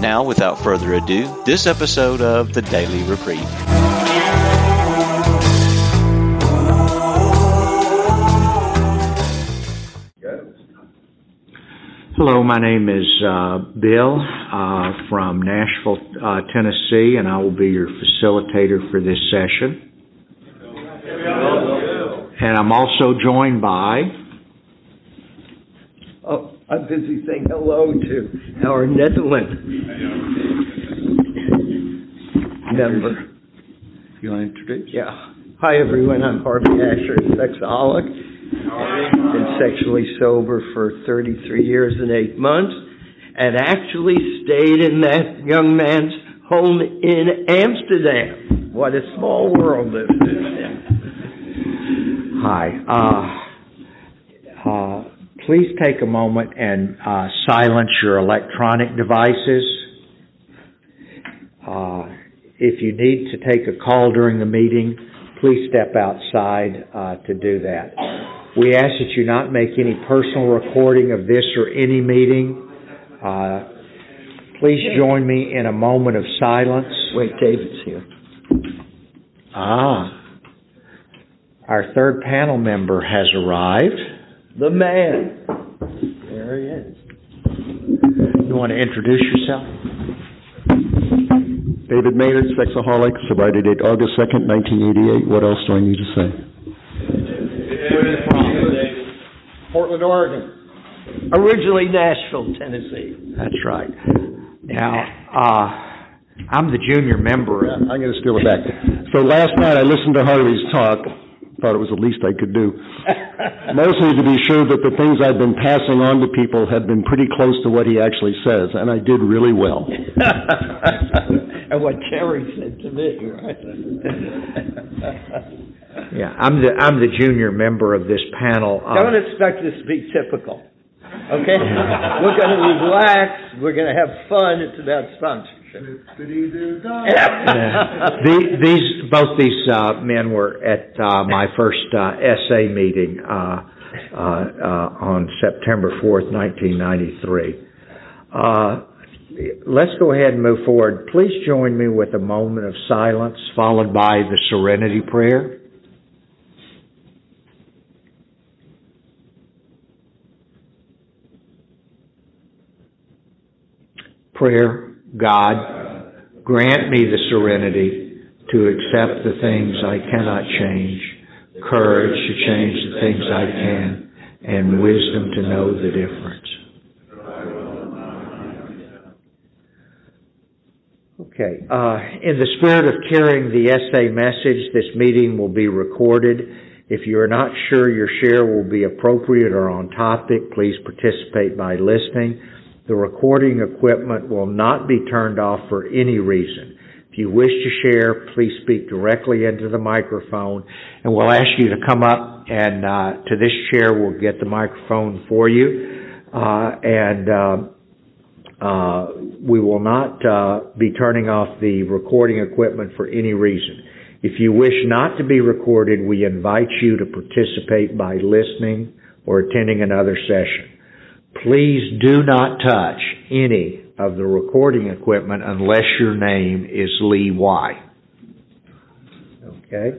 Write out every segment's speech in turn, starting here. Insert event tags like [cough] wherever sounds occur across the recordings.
Now, without further ado, this episode of the Daily Reprieve. Hello, my name is uh, Bill uh, from Nashville, uh, Tennessee, and I will be your facilitator for this session. And I'm also joined by. I'm busy saying hello to our Netherlands member. You want to introduce? Yeah. Hi, everyone. I'm Harvey Asher, sexaholic. Been sexually sober for 33 years and eight months, and actually stayed in that young man's home in Amsterdam. What a small world this is. Hi. Uh, uh, please take a moment and uh, silence your electronic devices. Uh, if you need to take a call during the meeting, please step outside uh, to do that. We ask that you not make any personal recording of this or any meeting. Uh, please join me in a moment of silence. Wait, David's here. Ah. Our third panel member has arrived. The man. There he is. You want to introduce yourself? David Maynard, sexaholic, sobriety date August 2nd, 1988. What else do I need to say? Portland, Oregon. Originally Nashville, Tennessee. That's right. Now, uh, I'm the junior member. Yeah, I'm going to steal it back. So last night I listened to Harvey's talk. Thought it was the least I could do. Mostly to be sure that the things I've been passing on to people had been pretty close to what he actually says, and I did really well. [laughs] and what Terry said to me, right? [laughs] Yeah, I'm the I'm the junior member of this panel. Uh, Don't expect this to be typical. Okay? [laughs] We're going to relax. We're going to have fun. It's about sponsorship. The- these both these uh, men were at uh, my first uh, SA meeting uh, uh, uh, on September fourth, nineteen ninety three. Let's go ahead and move forward. Please join me with a moment of silence, followed by the Serenity Prayer. Prayer, God, grant me the serenity to accept the things I cannot change, courage to change the things I can, and wisdom to know the difference. Okay. Uh, in the spirit of carrying the SA message, this meeting will be recorded. If you are not sure your share will be appropriate or on topic, please participate by listening. The recording equipment will not be turned off for any reason. If you wish to share, please speak directly into the microphone, and we'll ask you to come up and uh, to this chair. We'll get the microphone for you, uh, and uh, uh, we will not uh, be turning off the recording equipment for any reason. If you wish not to be recorded, we invite you to participate by listening or attending another session. Please do not touch any of the recording equipment unless your name is Lee Y. Okay?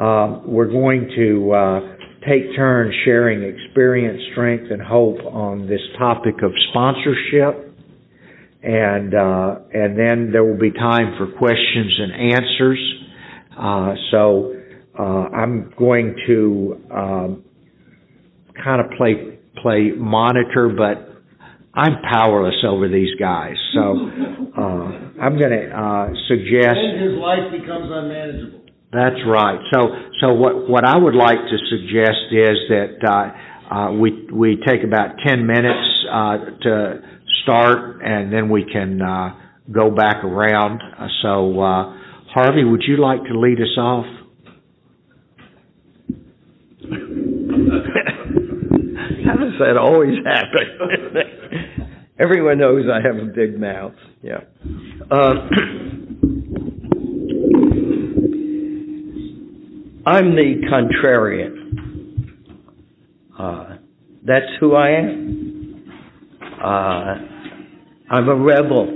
Uh, we're going to uh, take turns sharing experience, strength, and hope on this topic of sponsorship. And, uh, and then there will be time for questions and answers. Uh, so, uh, I'm going to, um, kind of play play monitor, but I'm powerless over these guys. So [laughs] uh, I'm going to uh, suggest. Then his life becomes unmanageable. That's right. So so what what I would like to suggest is that uh, uh, we we take about ten minutes uh, to start, and then we can uh, go back around. Uh, So, uh, Harvey, would you like to lead us off? [laughs] That always happen? [laughs] Everyone knows I have a big mouth. Yeah. Uh, [clears throat] I'm the contrarian. Uh, that's who I am. Uh, I'm a rebel.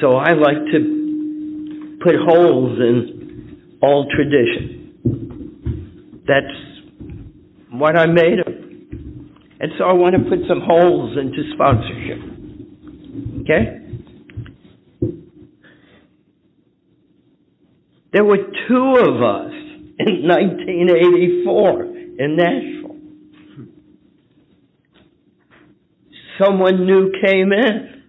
So I like to put holes in all tradition. That's what I'm made. And so I want to put some holes into sponsorship. Okay? There were two of us in [laughs] 1984 in Nashville. Someone new came in.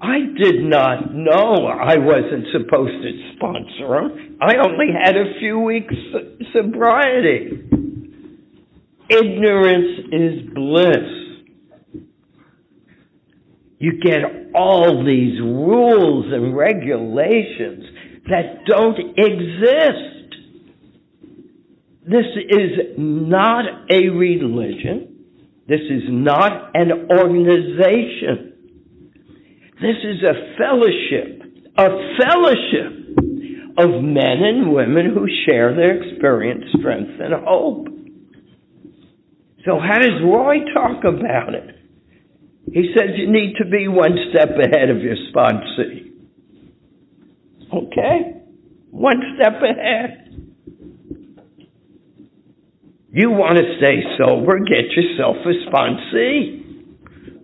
I did not know I wasn't supposed to sponsor him. I only had a few weeks sobriety. Ignorance is bliss. You get all these rules and regulations that don't exist. This is not a religion. This is not an organization. This is a fellowship, a fellowship of men and women who share their experience, strength, and hope. So how does Roy talk about it? He says you need to be one step ahead of your sponsee. Okay? One step ahead. You want to stay sober, get yourself a sponsee.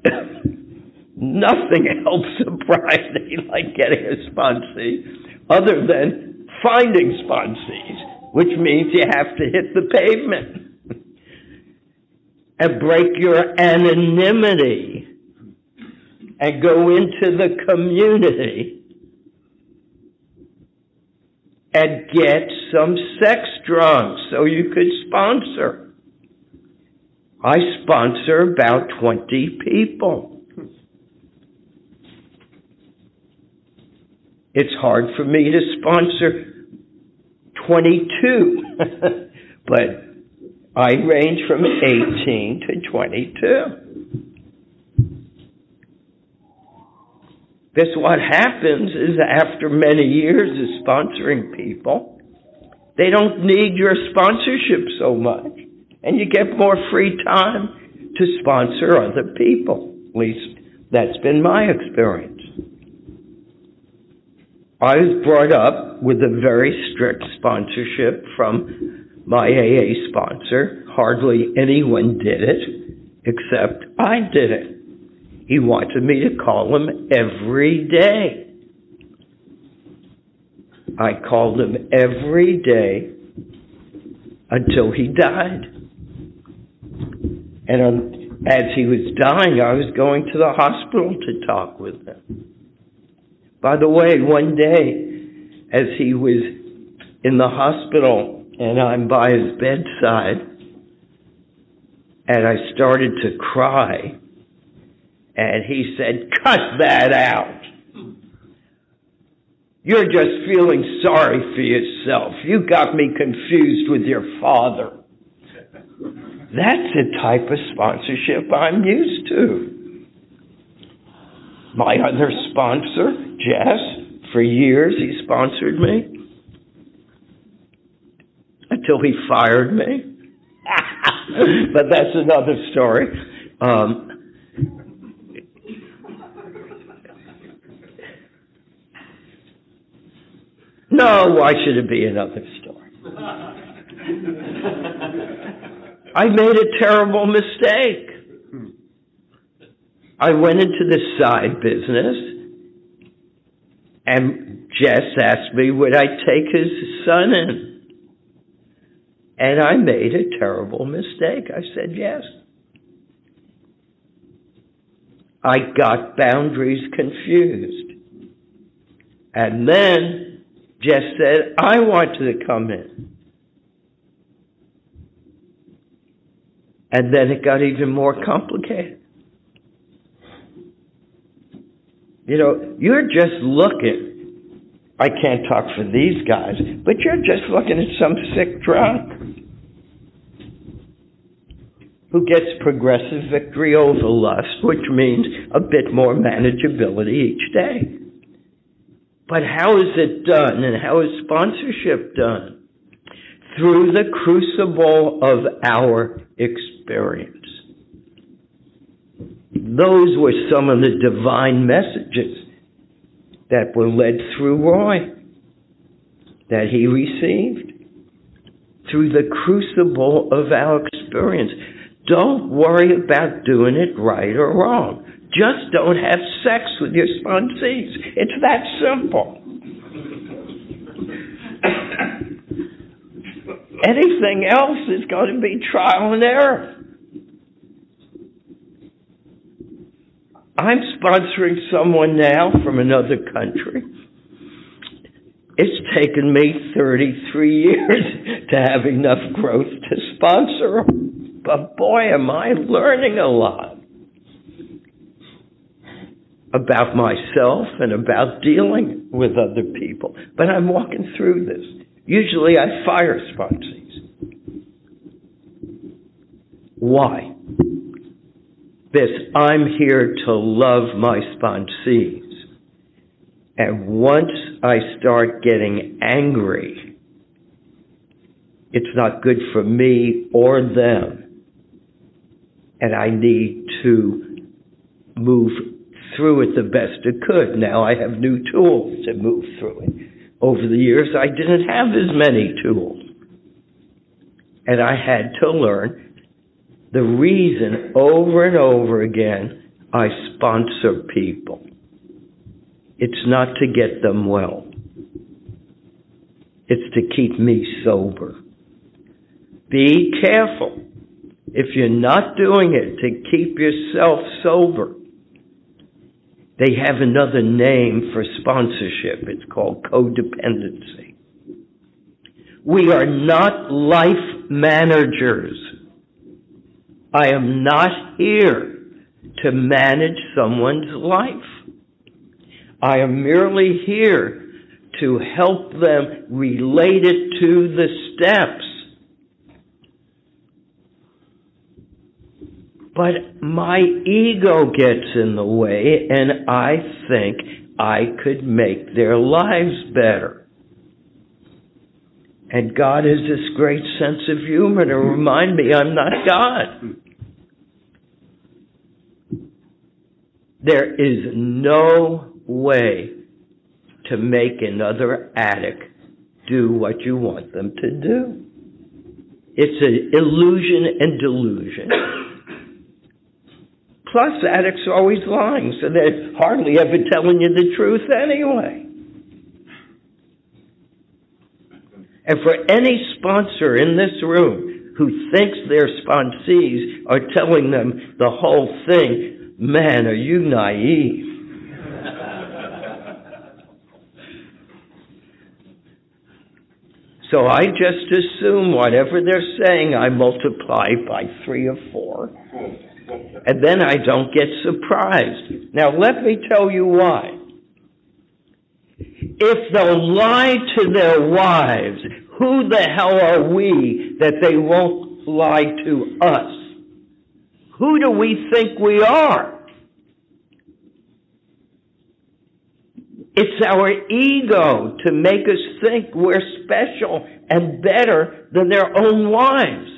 [coughs] Nothing helps sobriety like getting a sponsee other than finding sponsees, which means you have to hit the pavement and break your anonymity and go into the community and get some sex drugs so you could sponsor. I sponsor about 20 people. It's hard for me to sponsor 22, [laughs] but I range from 18 to 22. This what happens is after many years of sponsoring people, they don't need your sponsorship so much. And you get more free time to sponsor other people. At least that's been my experience. I was brought up with a very strict sponsorship from my AA sponsor. Hardly anyone did it, except I did it. He wanted me to call him every day. I called him every day until he died. And um, as he was dying, I was going to the hospital to talk with him. By the way, one day, as he was in the hospital and I'm by his bedside, and I started to cry, and he said, Cut that out. You're just feeling sorry for yourself. You got me confused with your father. That's the type of sponsorship I'm used to. My other sponsor, Jess, for years he sponsored me until he fired me. [laughs] but that's another story. Um, no, why should it be another story? I made a terrible mistake. I went into the side business, and Jess asked me would I take his son in. And I made a terrible mistake. I said yes. I got boundaries confused. And then Jess said, I want you to come in. And then it got even more complicated. You know, you're just looking. I can't talk for these guys, but you're just looking at some sick drunk who gets progressive victory over lust, which means a bit more manageability each day. But how is it done and how is sponsorship done? Through the crucible of our experience. Those were some of the divine messages that were led through Roy, that he received through the crucible of our experience. Don't worry about doing it right or wrong. Just don't have sex with your sponsees. It's that simple. [coughs] Anything else is going to be trial and error. I'm sponsoring someone now from another country. It's taken me 33 [laughs] years to have enough growth to sponsor them. But boy, am I learning a lot about myself and about dealing with other people. But I'm walking through this. Usually I fire sponsors. Why? This I'm here to love my sponsees. And once I start getting angry, it's not good for me or them. And I need to move through it the best it could. Now I have new tools to move through it. Over the years, I didn't have as many tools. And I had to learn the reason over and over again I sponsor people. It's not to get them well. It's to keep me sober. Be careful. If you're not doing it to keep yourself sober, they have another name for sponsorship. It's called codependency. We are not life managers. I am not here to manage someone's life. I am merely here to help them relate it to the steps. But my ego gets in the way and I think I could make their lives better. And God has this great sense of humor to remind me I'm not God. There is no way to make another addict do what you want them to do. It's an illusion and delusion. Plus, addicts are always lying, so they're hardly ever telling you the truth anyway. And for any sponsor in this room who thinks their sponsees are telling them the whole thing, Man, are you naive? so I just assume whatever they're saying, I multiply by three or four. And then I don't get surprised. Now, let me tell you why. If they'll lie to their wives, who the hell are we that they won't lie to us? Who do we think we are? It's our ego to make us think we're special and better than their own wives.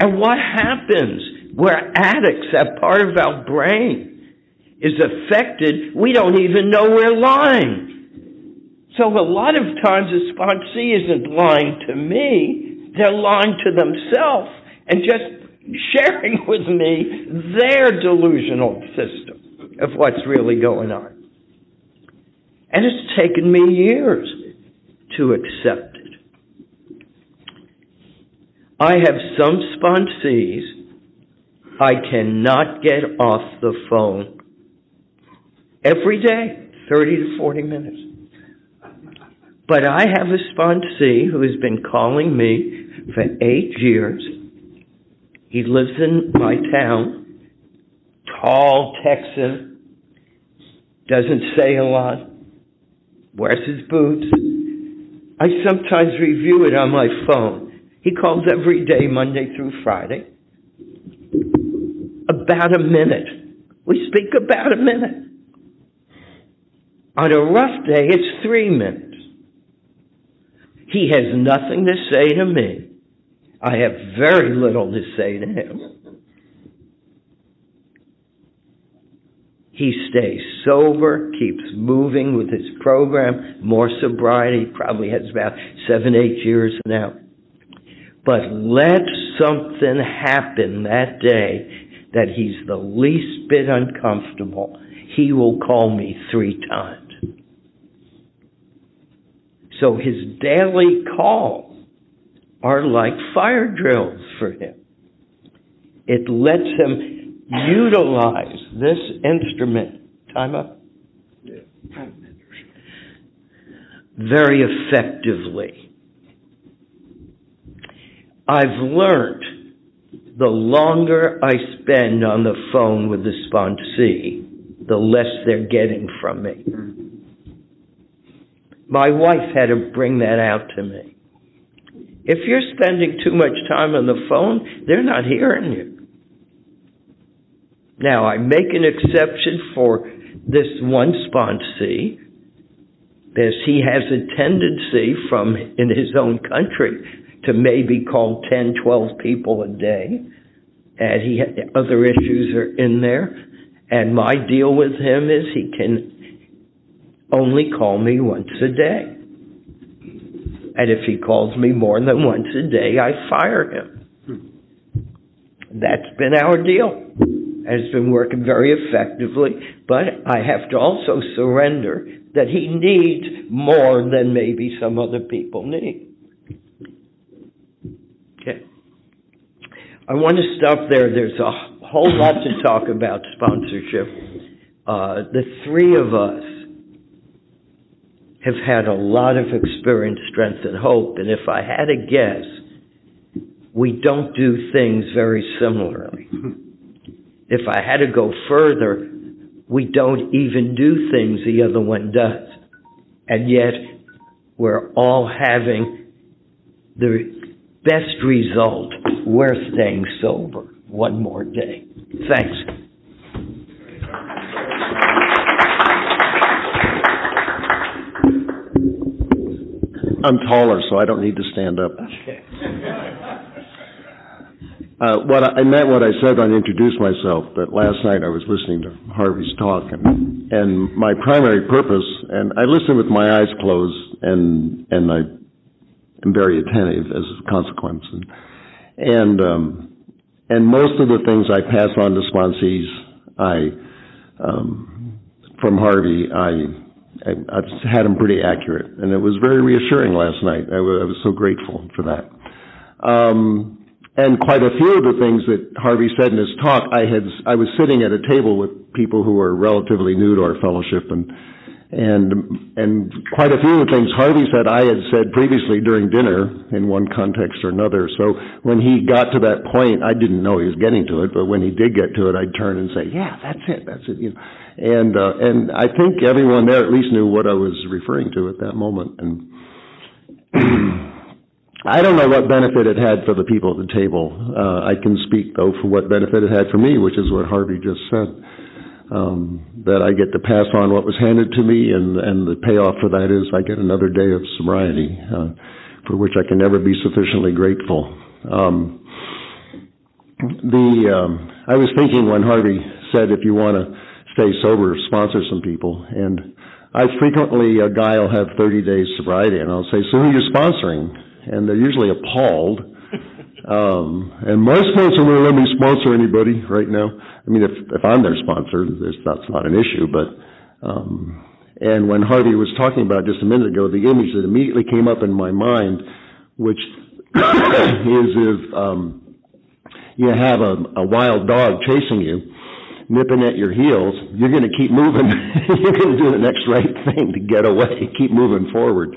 And what happens where addicts, that part of our brain, is affected, we don't even know we're lying. So a lot of times a sponsee isn't lying to me, they're lying to themselves and just sharing [laughs] with me their delusional system of what's really going on. And it's taken me years to accept it. I have some sponsees I cannot get off the phone every day, 30 to 40 minutes. But I have a sponsee who has been calling me for eight years. He lives in my town. tall Texan, doesn't say a lot, wears his boots. I sometimes review it on my phone. He calls every day, Monday through Friday. About a minute. We speak about a minute. On a rough day, it's three minutes. He has nothing to say to me. I have very little to say to him. He stays sober, keeps moving with his program, more sobriety, probably has about seven, eight years now. But let something happen that day that he's the least bit uncomfortable, he will call me three times. So his daily calls are like fire drills for him. It lets him utilize this instrument. Time up? Very effectively. I've learned the longer I spend on the phone with the sponsee, the less they're getting from me. My wife had to bring that out to me. If you're spending too much time on the phone, they're not hearing you. Now, I make an exception for this one sponsee, as he has a tendency from in his own country to maybe call 10, 12 people a day. And he other issues are in there. And my deal with him is he can only call me once a day. And if he calls me more than once a day, I fire him. That's been our deal. It's been working very effectively, but I have to also surrender that he needs more than maybe some other people need. Okay. I want to stop there. There's a whole lot to talk about sponsorship. Uh, the three of us have had a lot of experience, strength, and hope. And if I had a guess, we don't do things very similarly. if I had to go further, we don't even do things the other one does. And yet, we're all having the best result, we're staying sober one more day. Thanks. I'm taller, so I don't need to stand up. Uh, what I, I meant what I said when I introduced myself, that last night I was listening to Harvey's talk, and, and my primary purpose, and I listen with my eyes closed, and, and I am very attentive as a consequence. And, and, um, and most of the things I pass on to sponsees, I, um, from Harvey, I, I, I've had them pretty accurate, and it was very reassuring last night. I was, I was so grateful for that. Um, and quite a few of the things that Harvey said in his talk, I had, I was sitting at a table with people who were relatively new to our fellowship, and and and quite a few of the things Harvey said I had said previously during dinner in one context or another. So when he got to that point, I didn't know he was getting to it, but when he did get to it, I'd turn and say, "Yeah, that's it, that's it." You know, and uh, and I think everyone there at least knew what I was referring to at that moment. And [clears throat] I don't know what benefit it had for the people at the table. Uh, I can speak though for what benefit it had for me, which is what Harvey just said um, that I get to pass on what was handed to me, and and the payoff for that is I get another day of sobriety, uh, for which I can never be sufficiently grateful. Um, the um, I was thinking when Harvey said if you want to stay sober, sponsor some people, and I frequently a guy will have 30 days sobriety, and I'll say, so who are you sponsoring? And they're usually appalled. [laughs] Um, and my sponsor won't let me sponsor anybody right now. I mean, if if I'm their sponsor, that's not an issue. But um, and when Harvey was talking about just a minute ago, the image that immediately came up in my mind, which [coughs] is if um, you have a, a wild dog chasing you, nipping at your heels, you're going to keep moving. [laughs] you're going to do the next right thing to get away. [laughs] Keep moving forward.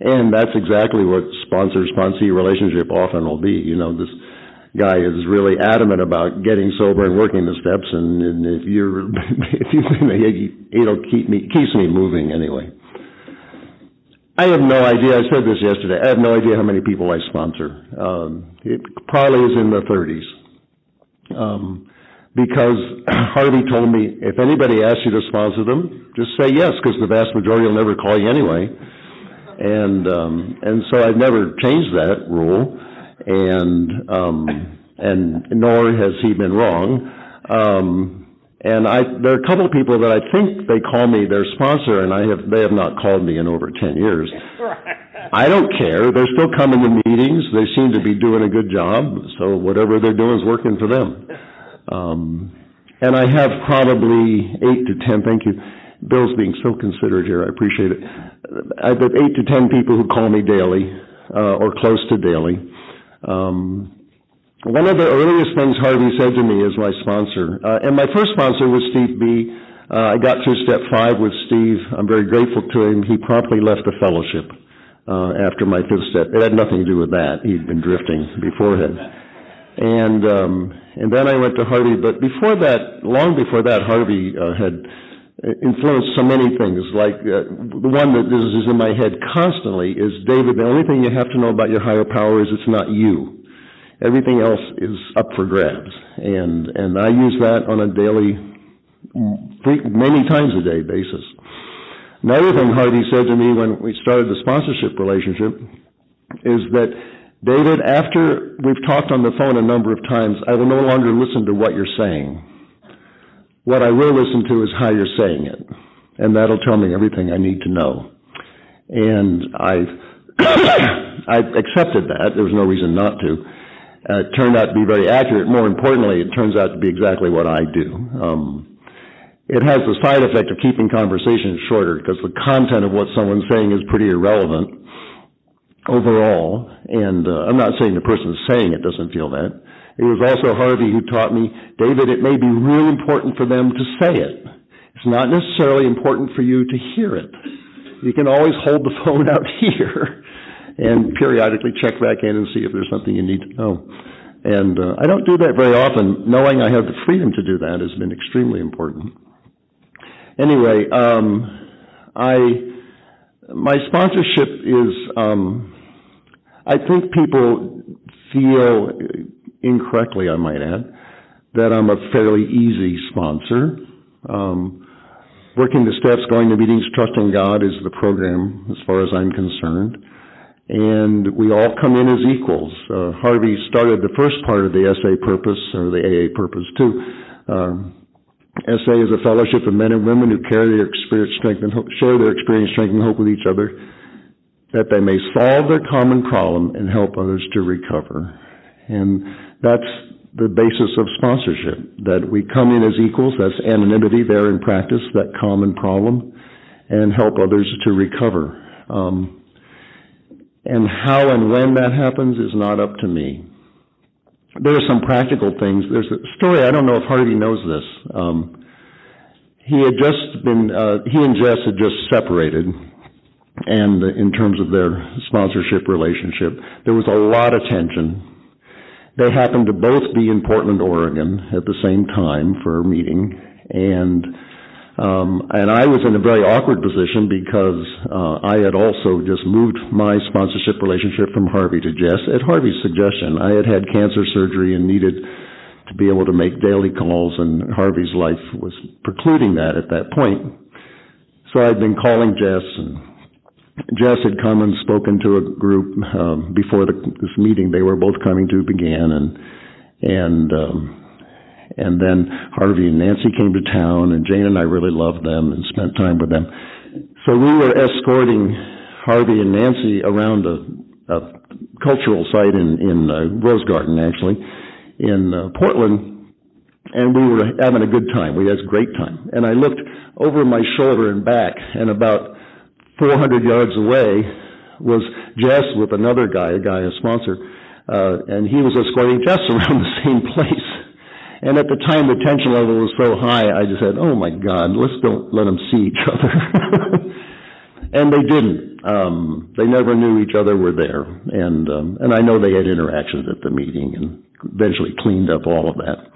And that's exactly what sponsor-sponsee relationship often will be. You know, this guy is really adamant about getting sober and working the steps, and, and if you're, [laughs] if you, it'll keep me, keeps me moving anyway. I have no idea. I said this yesterday. I have no idea how many people I sponsor. Um, it probably is in the 30s. Um, because [clears throat] Harvey told me if anybody asks you to sponsor them, just say yes, because the vast majority will never call you anyway. And um, and so I've never changed that rule, and um, and nor has he been wrong. Um, and I, there are a couple of people that I think they call me their sponsor, and I have they have not called me in over ten years. I don't care. They're still coming to meetings. They seem to be doing a good job. So whatever they're doing is working for them. Um, and I have probably eight to ten. Thank you. Bill's being so considerate here. I appreciate it. I have eight to ten people who call me daily, uh, or close to daily. Um, one of the earliest things Harvey said to me as my sponsor, uh, and my first sponsor was Steve B. Uh, I got through step five with Steve. I'm very grateful to him. He promptly left the fellowship uh, after my fifth step. It had nothing to do with that. He'd been drifting beforehand. And um, and then I went to Harvey. But before that, long before that, Harvey uh, had influenced so many things. Like uh, the one that is in my head constantly is David. The only thing you have to know about your higher power is it's not you. Everything else is up for grabs, and and I use that on a daily, many times a day basis. Another thing Harvey said to me when we started the sponsorship relationship is that David, after we've talked on the phone a number of times, I will no longer listen to what you're saying. What I will listen to is how you're saying it, and that'll tell me everything I need to know. And I've [coughs] I've accepted that. There's no reason not to uh, it turned out to be very accurate. More importantly, it turns out to be exactly what I do. Um, it has the side effect of keeping conversations shorter because the content of what someone's saying is pretty irrelevant overall. And uh, I'm not saying the person saying it doesn't feel that. It was also Harvey who taught me, David, it may be real important for them to say it. It's not necessarily important for you to hear it. You can always hold the [laughs] phone out here and periodically check back in and see if there's something you need to know. And uh, I don't do that very often. Knowing I have the freedom to do that has been extremely important. Anyway, um, I my sponsorship is. Um, I think people feel incorrectly, I might add, that I'm a fairly easy sponsor. Um, working the steps, going to meetings, trusting God is the program as far as I'm concerned and we all come in as equals. Uh, Harvey started the first part of the SA purpose, or the AA purpose too. Um, SA is a fellowship of men and women who carry their experience, strength, and share their experience, strength, and hope with each other, that they may solve their common problem and help others to recover. And that's the basis of sponsorship, that we come in as equals, that's anonymity there in practice, that common problem, and help others to recover. Um, and how and when that happens is not up to me. There are some practical things. There's a story, I don't know if Harvey knows this. Um, he had just been, uh, he and Jess had just separated, and in terms of their sponsorship relationship, there was a lot of tension. They happened to both be in Portland, Oregon at the same time for a meeting, and um, and I was in a very awkward position because uh, I had also just moved my sponsorship relationship from Harvey to Jess at Harvey's suggestion. I had had cancer surgery and needed to be able to make daily calls, and Harvey's life was precluding that at that point. So I'd been calling Jess, and Jess had come and spoken to a group um, before the, this meeting they were both coming to began, and and um, and then Harvey and Nancy came to town, and Jane and I really loved them and spent time with them. So we were escorting Harvey and Nancy around a, a cultural site in, in uh, Rose Garden, actually, in uh, Portland, and we were having a good time. We had a great time. And I looked over my shoulder and back, and about 400 yards away was Jess with another guy, a guy, a sponsor, uh, and he was escorting Jess [laughs] around the same place. And at the time, the tension level was so high, I just said, "Oh my God, let's don't let them see each other." [laughs] and they didn't. Um, they never knew each other were there, and um, and I know they had interactions at the meeting, and eventually cleaned up all of that.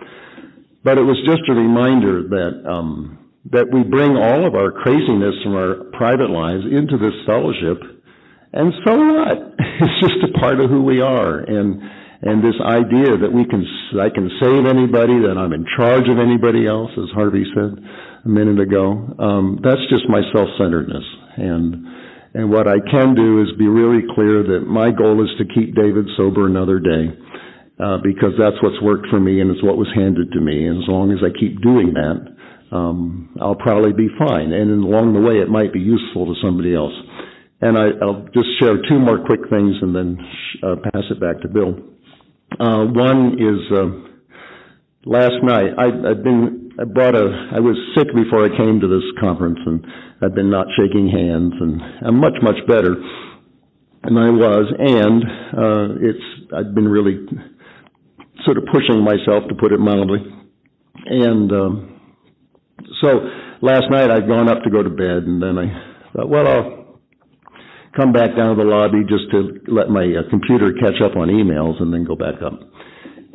But it was just a reminder that, um, that we bring all of our craziness from our private lives into this fellowship, and so what? [laughs] It's just a part of who we are, and and this idea that we can I can save anybody, that I'm in charge of anybody else, as Harvey said a minute ago. Um, that's just my self-centeredness, and and what I can do is be really clear that my goal is to keep David sober another day, uh, because that's what's worked for me and it's what was handed to me. And as long as I keep doing that, um, I'll probably be fine. And along the way, it might be useful to somebody else. And I, will just share two more quick things and then uh, pass it back to Bill. Uh, one is uh, last night I, I've been I brought a I was sick before I came to this conference and I've been not shaking hands and I'm much much better than I was and uh, it's I've been really sort of pushing myself to put it mildly and um, so last night I'd gone up to go to bed, and then I thought, well, I'll come back down to the lobby just to let my uh, computer catch up on emails and then go back up. [laughs]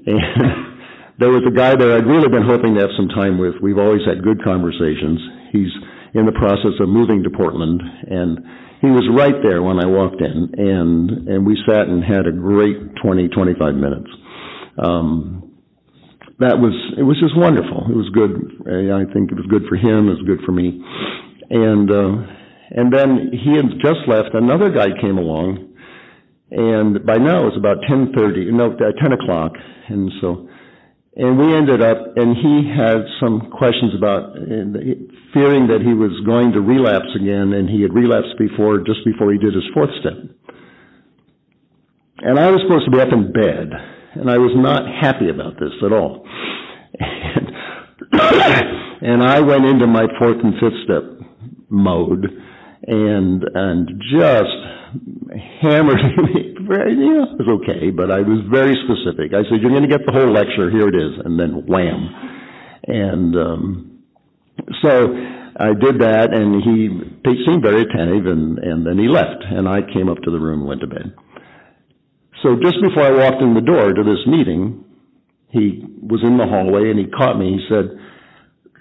And there was a guy there I'd really been hoping to have some time with. We've always had good conversations. He's in the process of moving to Portland, and he was right there when I walked in, and and we sat and had a great 20, 25 minutes. Um, that was it was just wonderful. It was good. I think it was good for him. It was good for me. And uh, and then he had just left. Another guy came along, and by now it was about ten thirty. No, uh, ten o'clock. And so, and we ended up. And he had some questions about fearing that he was going to relapse again, and he had relapsed before, just before he did his fourth step. And I was supposed to be up in bed and I was not happy about this at all. And, and I went into my fourth and fifth step mode and and just hammered [laughs] me. It was okay, but I was very specific. I said, "You're going to get the whole lecture. Here it is," and then wham. And um, so I did that, and he, he seemed very attentive, and and then he left, and I came up to the room and went to bed. So just before I walked in the door to this meeting, he was in the hallway and he caught me. He said,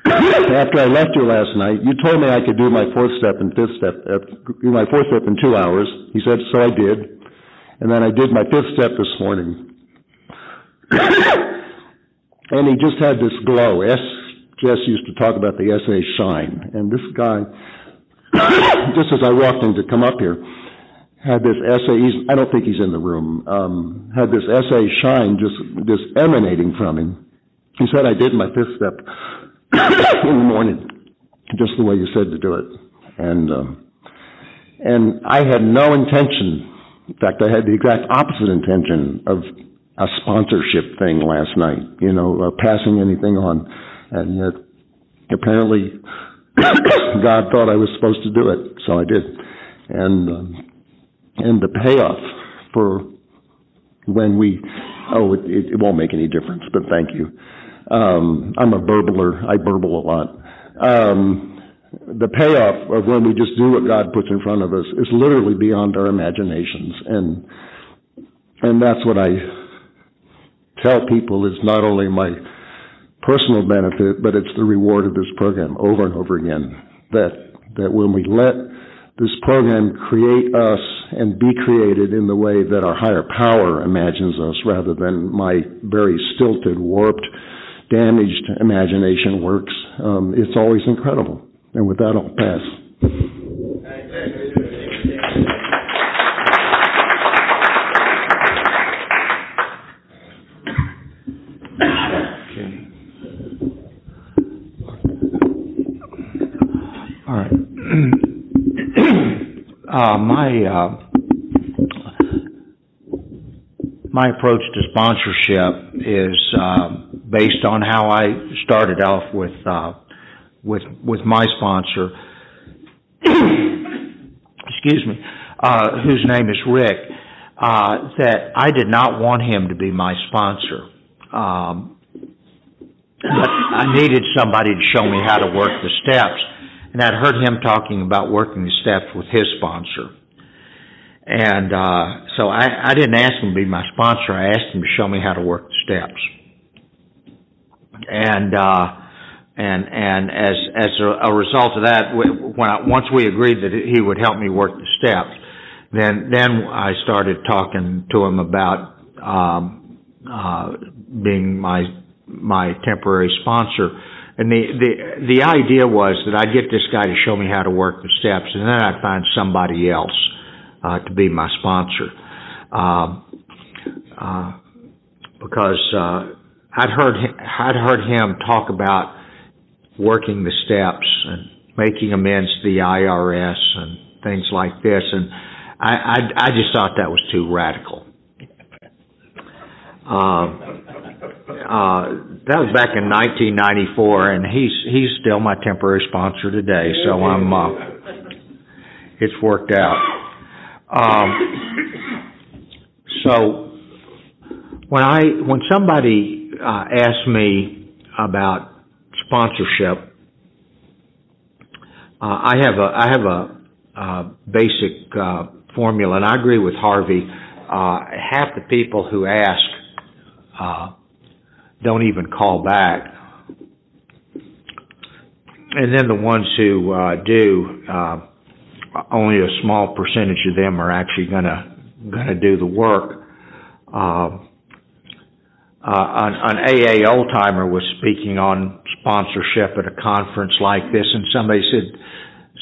[coughs] after I left you last night, you told me I could do my fourth step and fifth step, uh, do my fourth step in two hours. He said, so I did. And then I did my fifth step this morning. [coughs] and he just had this glow. S. Jess used to talk about the SA shine. And this guy, [coughs] just as I walked in to come up here, had this SA, he's, I don't think he's in the room, um, had this SA shine just, just emanating from him. He said, I did my fifth step [coughs] in the morning, just the way you said to do it. And, um, and I had no intention, in fact, I had the exact opposite intention of a sponsorship thing last night, you know, uh, passing anything on. And yet, apparently, [coughs] God thought I was supposed to do it, so I did. And, um, and the payoff for when we, oh, it, it, it won't make any difference, but thank you. Um, I'm a burbler. I burble a lot. Um, the payoff of when we just do what God puts in front of us is literally beyond our imaginations, and and that's what I tell people is not only my personal benefit, but it's the reward of this program over and over again. That that when we let this program create us and be created in the way that our higher power imagines us rather than my very stilted, warped, damaged imagination works. Um, it's always incredible. And with that, I'll pass. All right. Uh, my uh, my approach to sponsorship is uh, based on how I started off with uh, with with my sponsor. [coughs] excuse me, uh, whose name is Rick. Uh, that I did not want him to be my sponsor. Um, but I needed somebody to show me how to work the steps and I'd heard him talking about working the steps with his sponsor. And uh, so I, I didn't ask him to be my sponsor. I asked him to show me how to work the steps. And uh, and and as as a, a result of that, when I, once we agreed that he would help me work the steps, then then I started talking to him about um, uh, being my my temporary sponsor. And the, the the idea was that I'd get this guy to show me how to work the steps, and then I'd find somebody else uh, to be my sponsor. Um, uh, because uh, I'd heard I'd heard him talk about working the steps and making amends to the IRS and things like this, and I I, I just thought that was too radical. Uh, uh, that was back in 1994, and he's he's still my temporary sponsor today. So I'm uh, it's worked out. Um, so when I when somebody uh, asks me about sponsorship, uh, I have a I have a uh, basic uh, formula, and I agree with Harvey. Uh, half the people who ask uh, don't even call back, and then the ones who uh, do, uh, only a small percentage of them are actually going to going to do the work. Uh, uh, an, an AA old timer was speaking on sponsorship at a conference like this, and somebody said,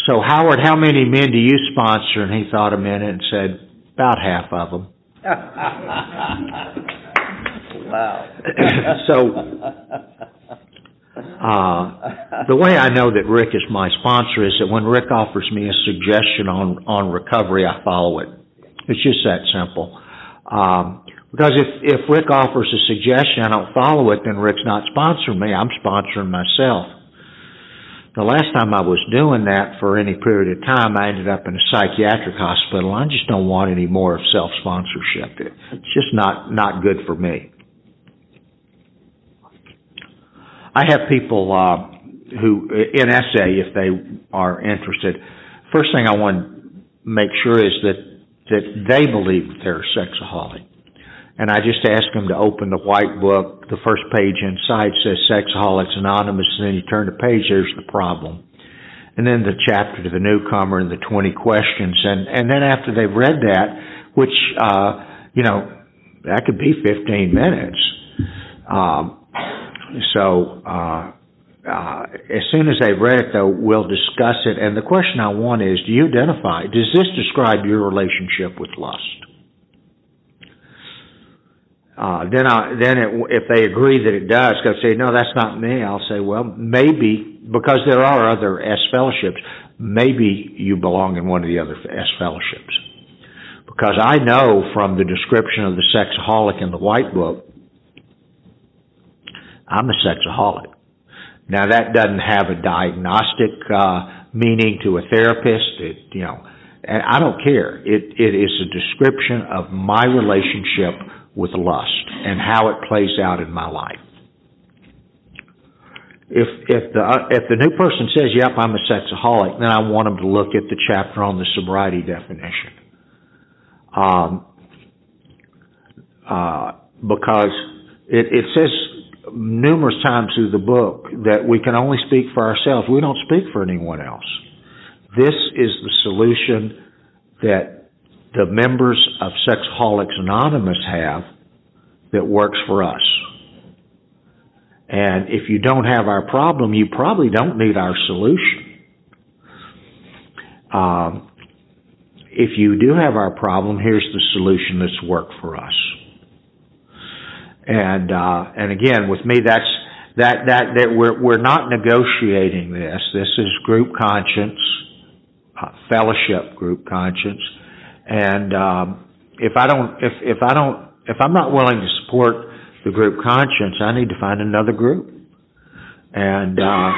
"So Howard, how many men do you sponsor?" And he thought a minute and said, "About half of them." [laughs] Wow. [laughs] so, uh, the way I know that Rick is my sponsor is that when Rick offers me a suggestion on on recovery, I follow it. It's just that simple. Um, because if if Rick offers a suggestion, I don't follow it, then Rick's not sponsoring me. I'm sponsoring myself. The last time I was doing that for any period of time, I ended up in a psychiatric hospital. I just don't want any more of self sponsorship. It's just not not good for me. I have people uh, who, in SA, if they are interested, first thing I want to make sure is that that they believe that they're sexaholic. And I just ask them to open the white book. The first page inside says Sexaholics Anonymous, and then you turn the page, there's the problem. And then the chapter to the newcomer and the 20 questions. And, and then after they've read that, which, uh, you know, that could be 15 minutes. Um, so, uh, uh, as soon as they've read it, though, we'll discuss it. And the question I want is, do you identify, does this describe your relationship with lust? Uh, then I, then it, if they agree that it does, go say, no, that's not me. I'll say, well, maybe, because there are other S fellowships, maybe you belong in one of the other S fellowships. Because I know from the description of the sexaholic in the white book, I'm a sexaholic. Now that doesn't have a diagnostic, uh, meaning to a therapist. It, you know, and I don't care. It, it is a description of my relationship with lust and how it plays out in my life. If if the if the new person says, "Yep, I'm a sexaholic," then I want them to look at the chapter on the sobriety definition, um, uh, because it, it says numerous times through the book that we can only speak for ourselves. We don't speak for anyone else. This is the solution that the members of Sexaholics Anonymous have that works for us. And if you don't have our problem, you probably don't need our solution. Um, if you do have our problem, here's the solution that's worked for us. And uh, and again, with me, that's that that that we're we're not negotiating this. This is group conscience, uh, fellowship group conscience and um, if I don't, if if I don't, if I'm not willing to support the group conscience, I need to find another group. And uh,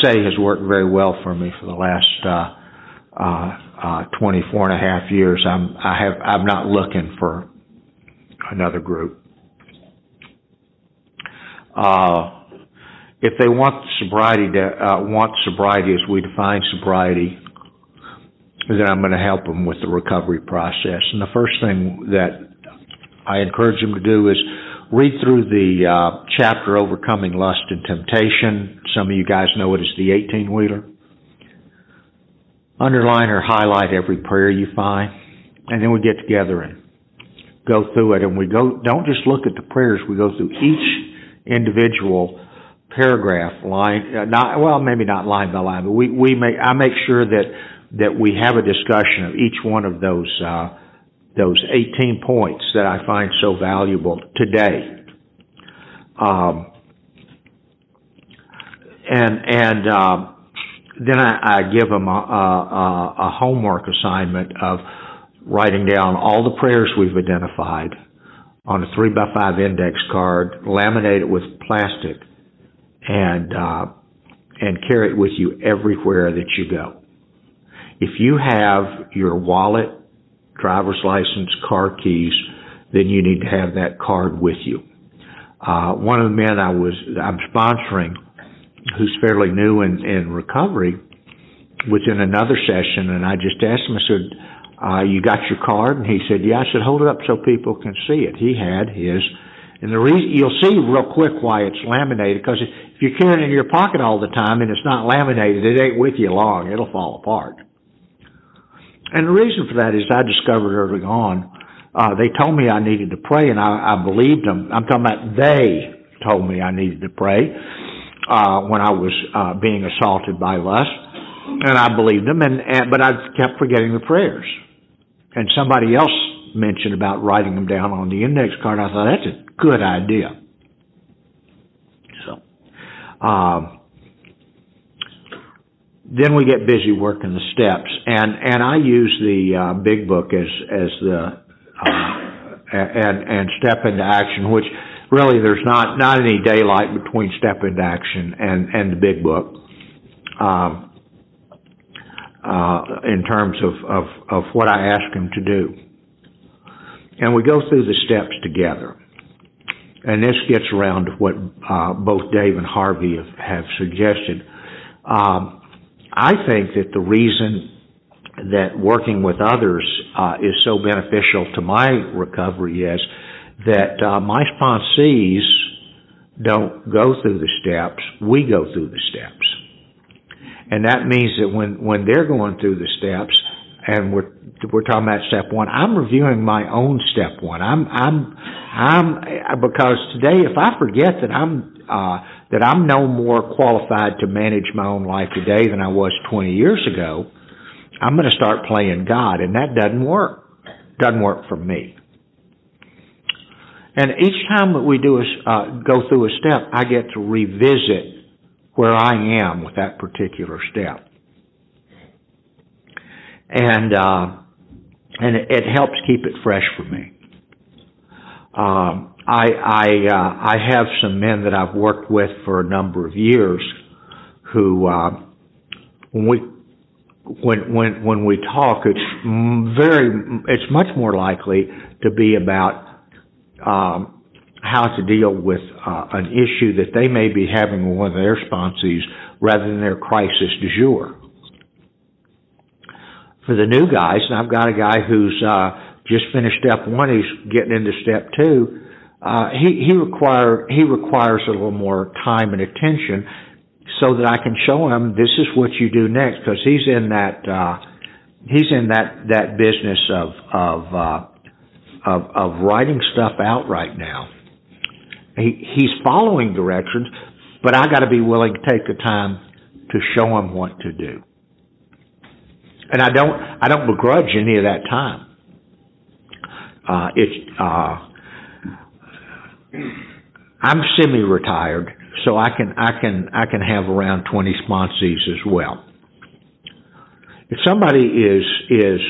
SA has worked very well for me for the last uh, uh, uh, 24 and a half years. I'm I have I'm not looking for another group. Uh, if they want sobriety to uh, want sobriety as we define sobriety, then I'm going to help them with the recovery process. And the first thing that I encourage them to do is read through the uh, chapter Overcoming Lust and Temptation. Some of you guys know it as the 18 wheeler. Underline or highlight every prayer you find, and then we get together and go through it. And we go, don't just look at the prayers, we go through each individual paragraph line, uh, not, well, maybe not line by line, but we, we make, I make sure that, that we have a discussion of each one of those, uh, those 18 points that I find so valuable today. Um, and, and, uh, then I, I give them a, a, a homework assignment of writing down all the prayers we've identified on a three by five index card, laminate it with plastic, and uh, and carry it with you everywhere that you go. If you have your wallet, driver's license, car keys, then you need to have that card with you. Uh, one of the men I was I'm sponsoring, who's fairly new in, in recovery, was in another session, and I just asked him. I said, uh, "You got your card?" And he said, "Yeah." I said, "Hold it up so people can see it." He had his and the reason you'll see real quick why it's laminated because if you're carrying it in your pocket all the time and it's not laminated, it ain't with you long. It'll fall apart. And the reason for that is I discovered early on, uh, they told me I needed to pray and I, I believed them. I'm talking about they told me I needed to pray, uh, when I was, uh, being assaulted by lust. And I believed them and, and, but I kept forgetting the prayers. And somebody else mentioned about writing them down on the index card. I thought that's a good idea. So, um, then we get busy working the steps, and and I use the uh, big book as as the uh, and and step into action, which really there's not not any daylight between step into action and and the big book. Um, uh, in terms of, of, of what I ask them to do. And we go through the steps together and this gets around to what uh, both Dave and Harvey have, have suggested. Um, I think that the reason that working with others uh, is so beneficial to my recovery is that uh, my sponsees don't go through the steps; we go through the steps, and that means that when when they're going through the steps, and we're we're talking about step one. I'm reviewing my own step one. I'm I'm I'm because today if I forget that I'm uh, that I'm no more qualified to manage my own life today than I was 20 years ago, I'm going to start playing God, and that doesn't work. Doesn't work for me. And each time that we do a, uh, go through a step, I get to revisit where I am with that particular step and uh, and it, helps keep it fresh for me. Um, I I uh, I have some men that I've worked with for a number of years who uh, when we when when when we talk, it's very it's much more likely to be about um, how to deal with uh, an issue that they may be having with one of their sponsees rather than their crisis du jour for the new guys, and I've got a guy who's uh, just finished step one. He's getting into step two. Uh, he he require he requires a little more time and attention, so that I can show him this is what you do next because he's in that uh, he's in that that business of of uh, of of writing stuff out right now. He he's following directions, but I got to be willing to take the time to show him what to do and I don't I don't begrudge any of that time. Uh, it's uh, I'm semi-retired, so I can I can I can have around 20 sponsees as well. If somebody is is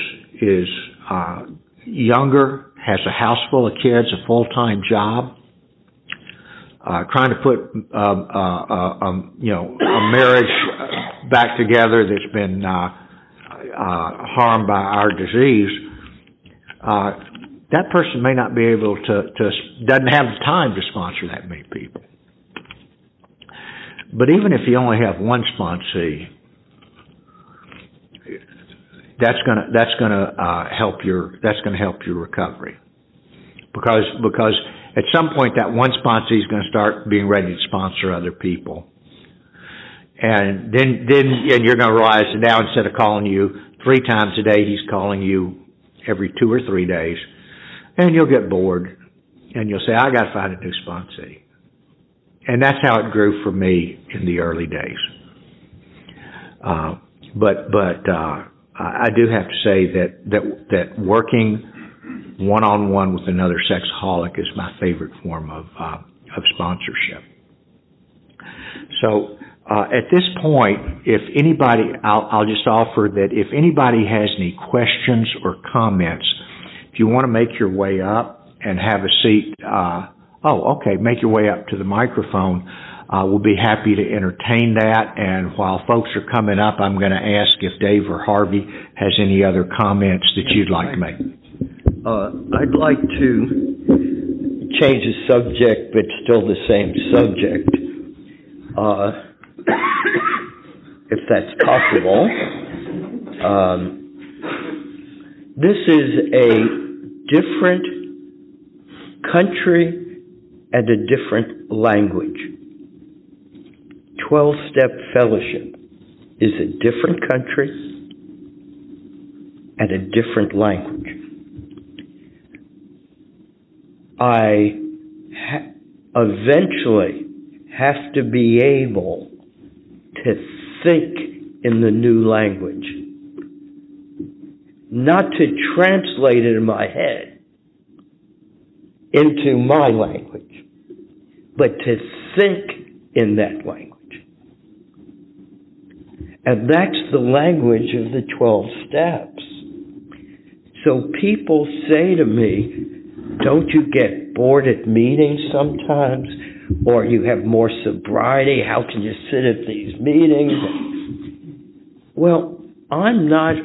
is uh, younger, has a house full of kids, a full-time job, uh, trying to put uh, uh, uh um, you know a marriage back together that's been uh, uh, harmed by our disease, that person may not be able to, to doesn't have the time to sponsor that many people. But even if you only have one sponsee, that's gonna that's gonna uh, help your that's gonna help your recovery because because at some point that one sponsor is going to start being ready to sponsor other people. And then then and you're going to realize that now instead of calling you three times a day he's calling you every two or three days. And you'll get bored and you'll say i got to find a new sponsor. and that's how it grew for me in the early days. Uh, but but uh, I do have to say that that that working one on one with another sexaholic is my favorite form of uh, of sponsorship. So uh, at this point, if anybody, I'll, I'll just offer that if anybody has any questions or comments, if you want to make your way up and have a seat, uh, oh, okay, make your way up to the microphone. Uh, we'll be happy to entertain that. And while folks are coming up, I'm going to ask if Dave or Harvey has any other comments that you'd like to make. Uh, I'd like to change the subject, but still the same subject. Uh, if that's possible. Um, this is a different country and a different language. 12 step fellowship is a different country and a different language. I ha- eventually have to be able to think in the new language, not to translate it in my head into my language, but to think in that language. And that's the language of the 12 steps. So people say to me, don't you get bored at meetings sometimes? Or you have more sobriety? How can you sit at these meetings? Well, I'm not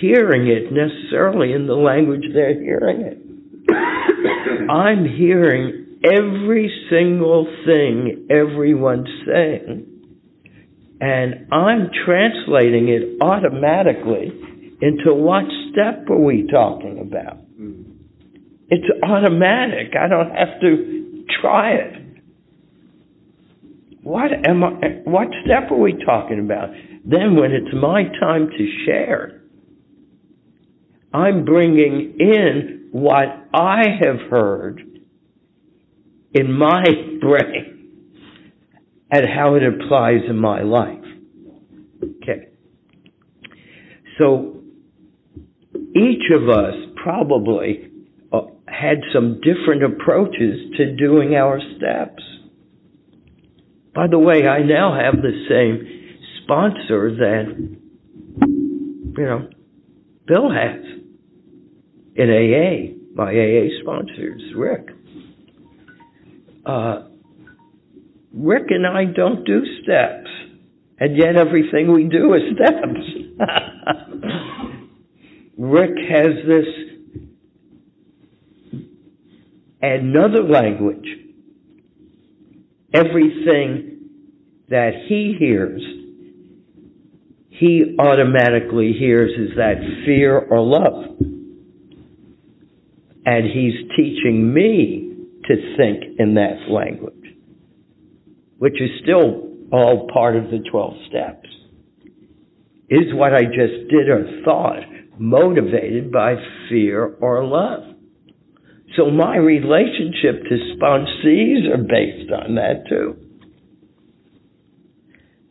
hearing it necessarily in the language they're hearing it. I'm hearing every single thing everyone's saying and I'm translating it automatically into what step are we talking about? It's automatic. I don't have to try it. What am I, what step are we talking about? Then when it's my time to share, I'm bringing in what I have heard in my [laughs] brain and how it applies in my life. Okay. So each of us probably had some different approaches to doing our steps. By the way, I now have the same sponsor that, you know, Bill has in AA. My AA sponsor is Rick. Uh, Rick and I don't do steps, and yet everything we do is steps. [laughs] Rick has this another language. Everything that he hears, he automatically hears is that fear or love. And he's teaching me to think in that language which is still all part of the 12 steps. Is what I just did or thought motivated by fear or love? So my relationship to sponsees are based on that too.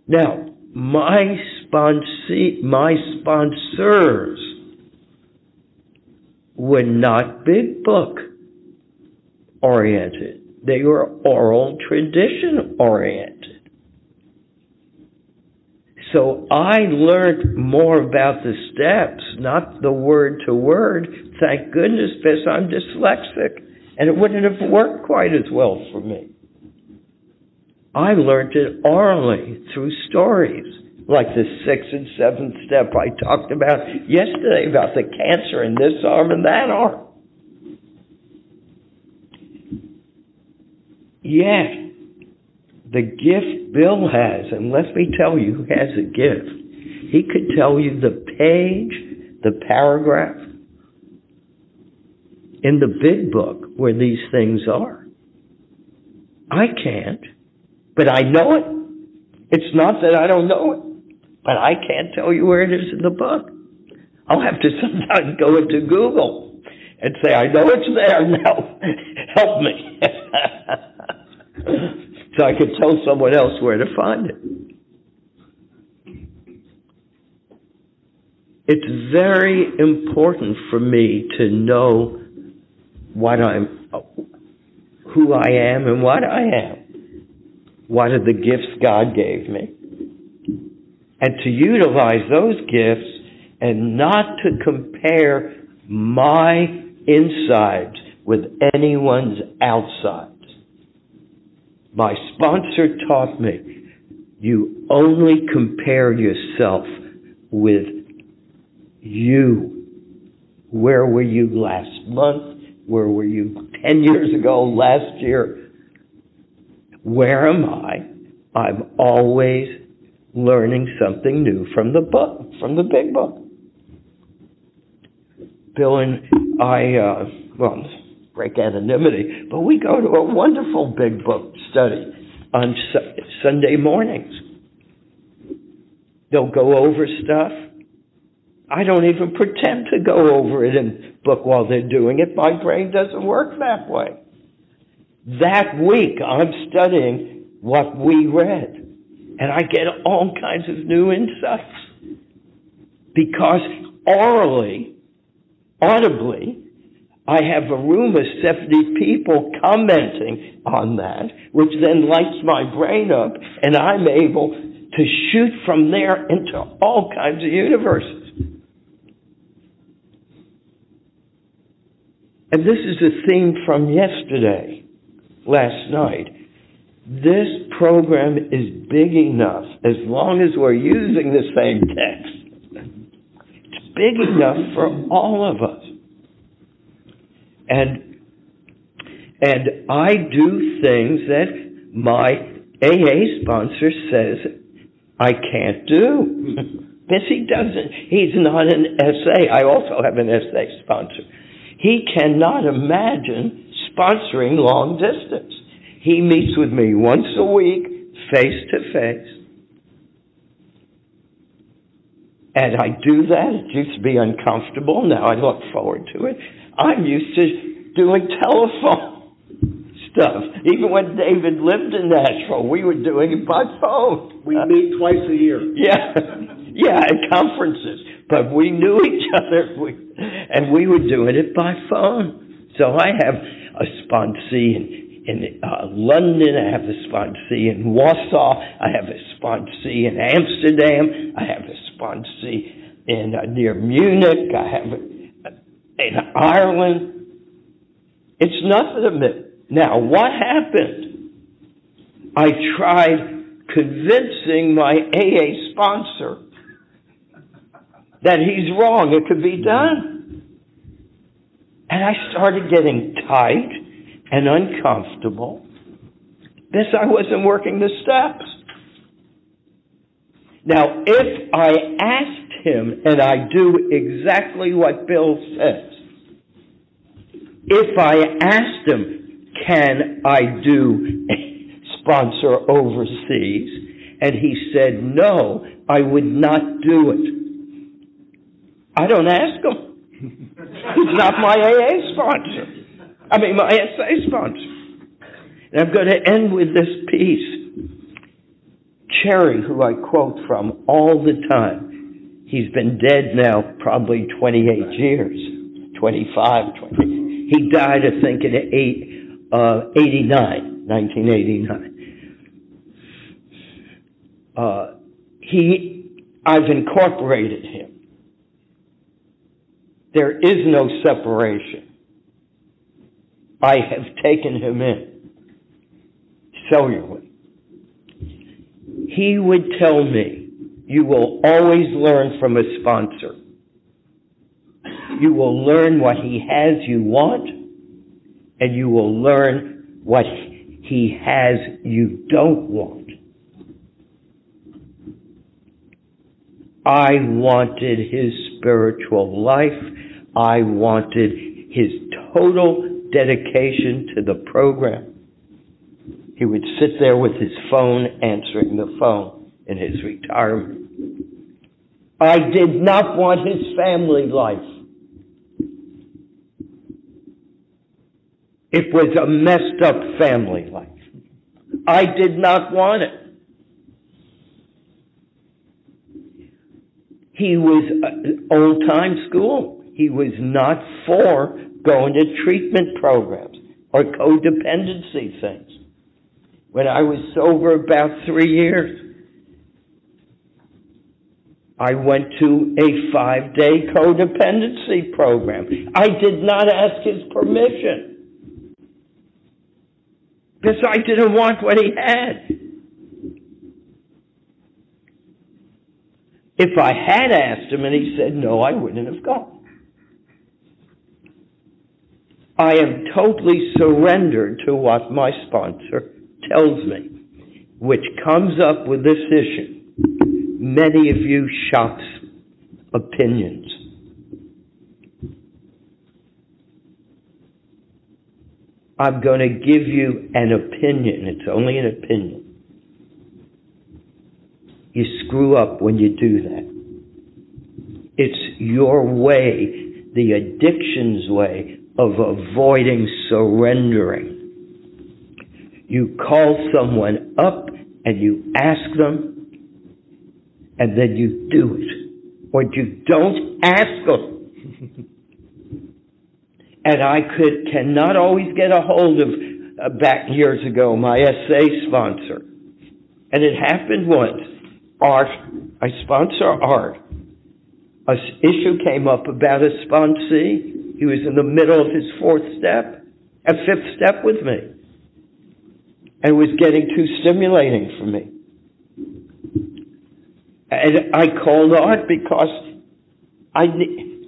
Now, my sponsee, my sponsors were not big book oriented. They were oral tradition oriented. So I learned more about the steps, not the word to word. Thank goodness, because I'm dyslexic, and it wouldn't have worked quite as well for me. I learned it orally through stories, like the sixth and seventh step I talked about yesterday about the cancer in this arm and that arm. Yet, the gift Bill has, and let me tell you, has a gift. He could tell you the page, the paragraph in the big book where these things are. I can't, but I know it. It's not that I don't know it, but I can't tell you where it is in the book. I'll have to [laughs] sometimes go into Google and say, I know it's there now. [laughs] Help me. [laughs] so I could tell someone else where to find it. It's very important for me to know what I'm, who I am and what I am. What are the gifts God gave me? And to utilize those gifts and not to compare my insides with anyone's outsides. My sponsor taught me you only compare yourself with you. Where were you last month? Where were you 10 years ago, last year? Where am I? I'm always learning something new from the book, from the big book. Bill and I, uh, well, break anonymity, but we go to a wonderful big book study on su- Sunday mornings. They'll go over stuff. I don't even pretend to go over it in book while they're doing it. My brain doesn't work that way. That week, I'm studying what we read, and I get all kinds of new insights. Because orally, audibly, I have a room of 70 people commenting on that, which then lights my brain up, and I'm able to shoot from there into all kinds of universes. And this is a theme from yesterday, last night. This program is big enough as long as we're using the same text. It's big enough for all of us. And and I do things that my AA sponsor says I can't do. [laughs] Bessie doesn't. He's not an SA. I also have an SA sponsor. He cannot imagine sponsoring long distance. He meets with me once a week, face to face. And I do that. It used to be uncomfortable. Now I look forward to it. I'm used to doing telephone stuff. Even when David lived in Nashville, we were doing it by phone. We meet twice a year. [laughs] Yeah, yeah, at conferences. But we knew each other, we, and we were doing it by phone. So I have a sponsee in, in uh, London. I have a sponsee in Warsaw. I have a sponsee in Amsterdam. I have a sponsee in uh, near Munich. I have a, in Ireland. It's nothing. Now, what happened? I tried convincing my AA sponsor that he's wrong. It could be done. And I started getting tight and uncomfortable. This, I wasn't working the steps. Now, if I asked him, and I do exactly what Bill says, if I asked him, can I do sponsor overseas? And he said no, I would not do it. I don't ask him. [laughs] He's not my AA sponsor. I mean, my SA sponsor. And I'm going to end with this piece. Cherry, who I quote from all the time, he's been dead now probably 28 years, 25, 20. He died, I think, in eight, uh, 89, 1989. Uh, he, I've incorporated him. There is no separation. I have taken him in cellularly. He would tell me, you will always learn from a sponsor. You will learn what he has you want, and you will learn what he has you don't want. I wanted his spiritual life. I wanted his total dedication to the program. He would sit there with his phone answering the phone in his retirement. I did not want his family life. It was a messed up family life. I did not want it. He was uh, old time school. He was not for going to treatment programs or codependency things. When I was sober about three years, I went to a five day codependency program. I did not ask his permission because I didn't want what he had. If I had asked him and he said no, I wouldn't have gone. I am totally surrendered to what my sponsor tells me, which comes up with this issue. Many of you shop's opinions. I'm going to give you an opinion. It's only an opinion. You screw up when you do that. It's your way, the addiction's way of avoiding surrendering. You call someone up and you ask them, and then you do it. Or you don't ask them. [laughs] and I could cannot always get a hold of uh, back years ago my SA sponsor, and it happened once. Art, I sponsor Art. A issue came up about a sponsee. He was in the middle of his fourth step, a fifth step with me, and it was getting too stimulating for me. And I called Art because I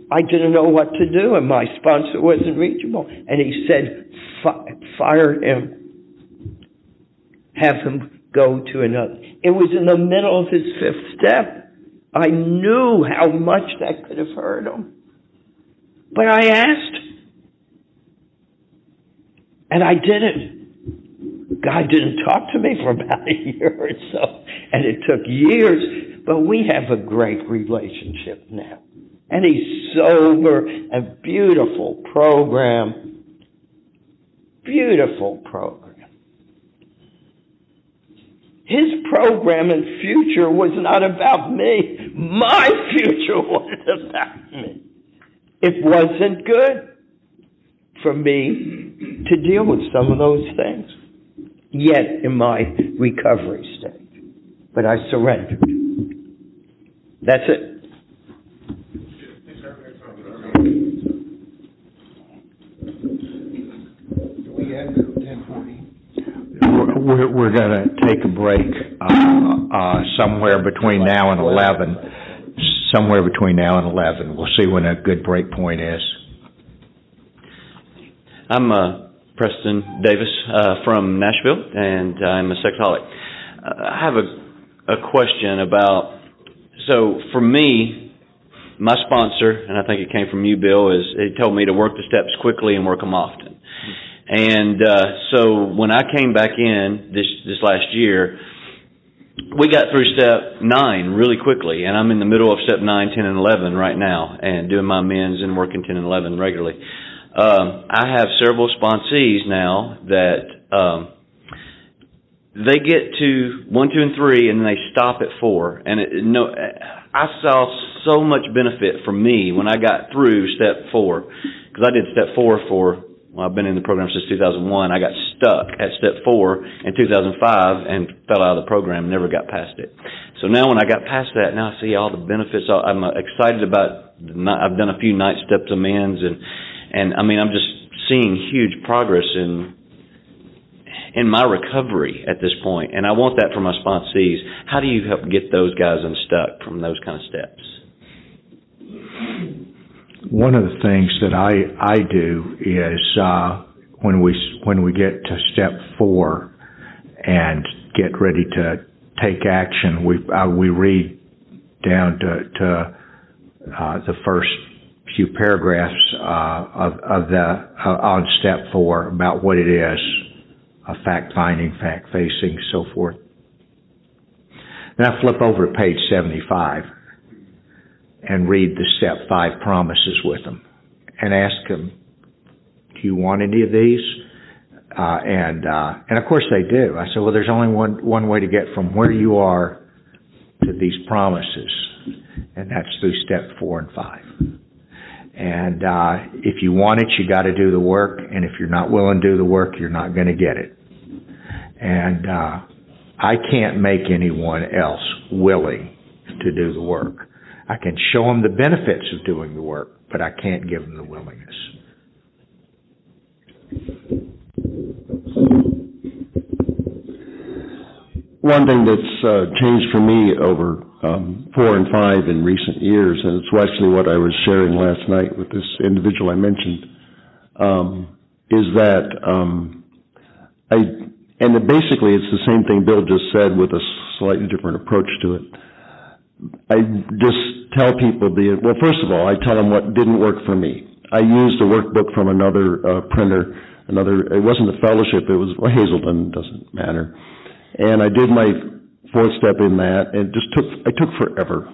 I didn't know what to do, and my sponsor wasn't reachable. And he said, "Fire him, have him go to another." It was in the middle of his fifth step. I knew how much that could have hurt him. But I asked. And I did it. God didn't talk to me for about a [laughs] year or so. And it took years, but we have a great relationship now. And he's sober, a beautiful program. Beautiful program. His program and future was not about me. My future [laughs] was about me. It wasn't good for me to deal with some of those things yet in my recovery stage. But I surrendered. That's it. we're, we're going to take a break uh, uh, somewhere between now and 11. Somewhere between now and 11. We'll see when a good break point is. I'm uh, Preston Davis uh, from Nashville, and I'm a sexaholic. Uh, I have a, a question about so for me, my sponsor, and I think it came from you, Bill, is he told me to work the steps quickly and work them often. And uh, so when I came back in this this last year, we got through step nine really quickly, and I'm in the middle of step nine, ten, and eleven right now, and doing my men's and working ten and eleven regularly. Um, I have several sponsees now that um, they get to one, two, and three, and they stop at four. And it, no, I saw so much benefit for me when I got through step four because I did step four for well, I've been in the program since 2001. I got stuck at step four in 2005 and fell out of the program, never got past it. So now when I got past that, now I see all the benefits. I'm excited about, I've done a few night steps amends and, and I mean, I'm just seeing huge progress in, in my recovery at this point, and I want that for my sponsees. How do you help get those guys unstuck from those kind of steps? one of the things that I I do is uh, when we when we get to step four and get ready to take action, we uh, we read down to, to uh, the first few paragraphs uh, of, of the uh, on step four about what it is, fact finding, fact facing, so forth. Then I flip over to page 75 and read the step five promises with them and ask them, do you want any of these? Uh, and, uh, and of course they do. I said, well, there's only one, one way to get from where you are to these promises, and that's through step four and five. And, uh, if you want it, you gotta do the work, and if you're not willing to do the work, you're not gonna get it. And, uh, I can't make anyone else willing to do the work. I can show them the benefits of doing the work, but I can't give them the willingness. One thing that's uh, changed for me over um, four and five in recent years, and it's actually what I was sharing last night with this individual I mentioned, um, is that um, I, and basically it's the same thing Bill just said with a slightly different approach to it. I just tell people the well. First of all, I tell them what didn't work for me. I used a workbook from another uh, printer. Another. It wasn't a fellowship. It was well, Hazelden. Doesn't matter. And I did my fourth step in that. And it just took. I took forever.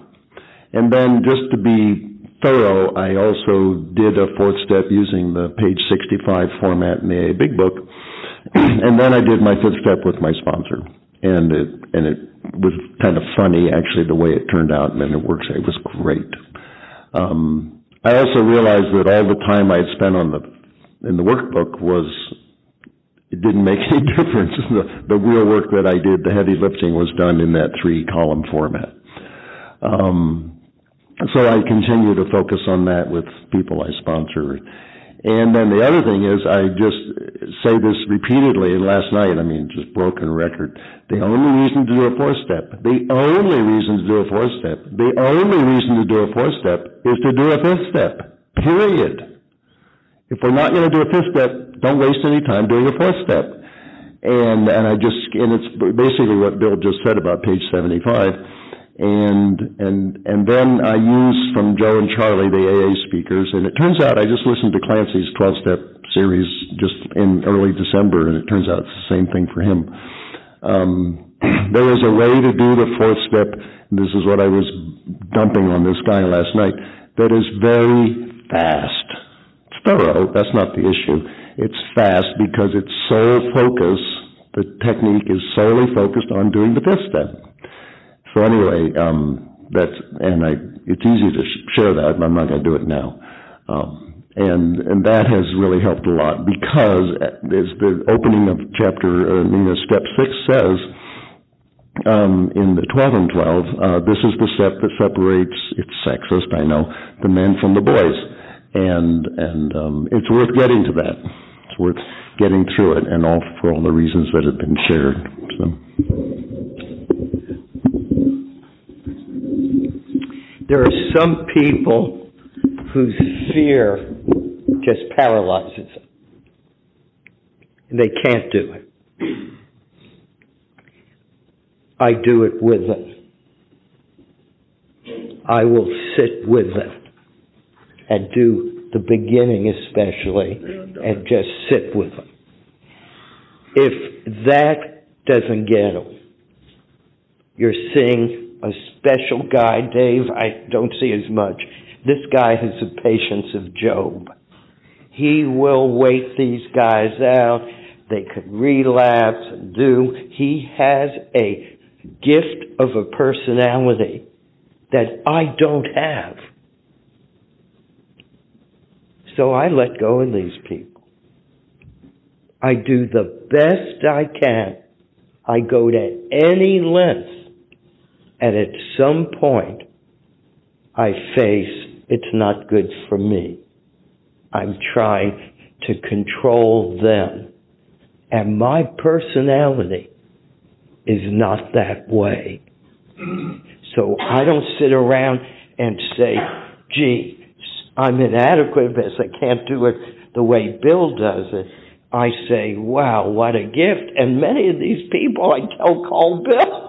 And then just to be thorough, I also did a fourth step using the page 65 format in the Big Book. [clears throat] and then I did my fifth step with my sponsor. And it and it was kind of funny actually the way it turned out, and it works. It was great. Um, I also realized that all the time I had spent on the in the workbook was it didn't make any [laughs] difference. the, the real work that I did, the heavy lifting, was done in that three column format. Um, so I continue to focus on that with people I sponsor. And then the other thing is, I just say this repeatedly, and last night, I mean, just broken record. The only reason to do a fourth step, the only reason to do a fourth step, the only reason to do a fourth step is to do a fifth step. Period. If we're not going to do a fifth step, don't waste any time doing a fourth step. And, and I just, and it's basically what Bill just said about page 75 and and and then I use from Joe and Charlie the AA speakers, and it turns out I just listened to Clancy's twelve step series just in early December, and it turns out it's the same thing for him. Um, [clears throat] there is a way to do the fourth step. This is what I was dumping on this guy last night. That is very fast. It's thorough. That's not the issue. It's fast because it's sole focus. The technique is solely focused on doing the fifth step. So anyway, um, that's and I it's easy to share that, but I'm not going to do it now. Um, and and that has really helped a lot because as the opening of chapter, uh, I mean, step six says. Um, in the 12 and 12, uh, this is the step that separates, it's sexist, I know, the men from the boys. And, and, um, it's worth getting to that. It's worth getting through it and all for all the reasons that have been shared. So. There are some people whose fear just paralyzes them. They can't do it. I do it with them. I will sit with them and do the beginning especially and just sit with them. If that doesn't get them, you're seeing a special guy, Dave, I don't see as much. This guy has the patience of Job. He will wait these guys out. They could relapse and do. He has a gift of a personality that I don't have. So I let go of these people. I do the best I can. I go to any length and at some point, I face it's not good for me. I'm trying to control them. And my personality is not that way. So I don't sit around and say, gee, I'm inadequate because I can't do it the way Bill does it. I say, wow, what a gift. And many of these people I tell call Bill.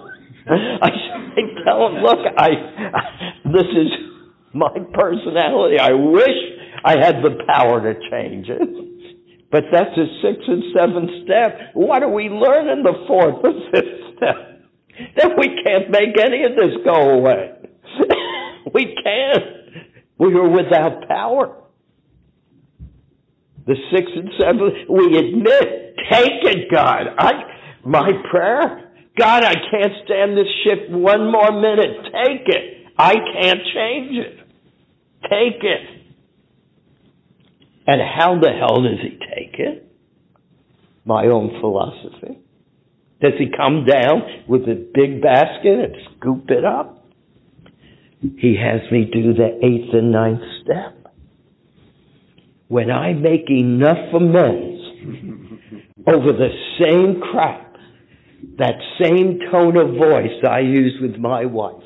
[laughs] I say, tell him, look, I, this is my personality. I wish I had the power to change it. But that's a sixth and seventh step. What do we learn in the fourth and fifth step? That we can't make any of this go away. [laughs] we can't. We are without power. The sixth and seventh, we admit, take it, God. I, my prayer, God, I can't stand this ship one more minute. Take it. I can't change it. Take it. And how the hell does he take it? My own philosophy. Does he come down with a big basket and scoop it up? He has me do the eighth and ninth step. When I make enough amends [laughs] over the same crap, that same tone of voice I use with my wife,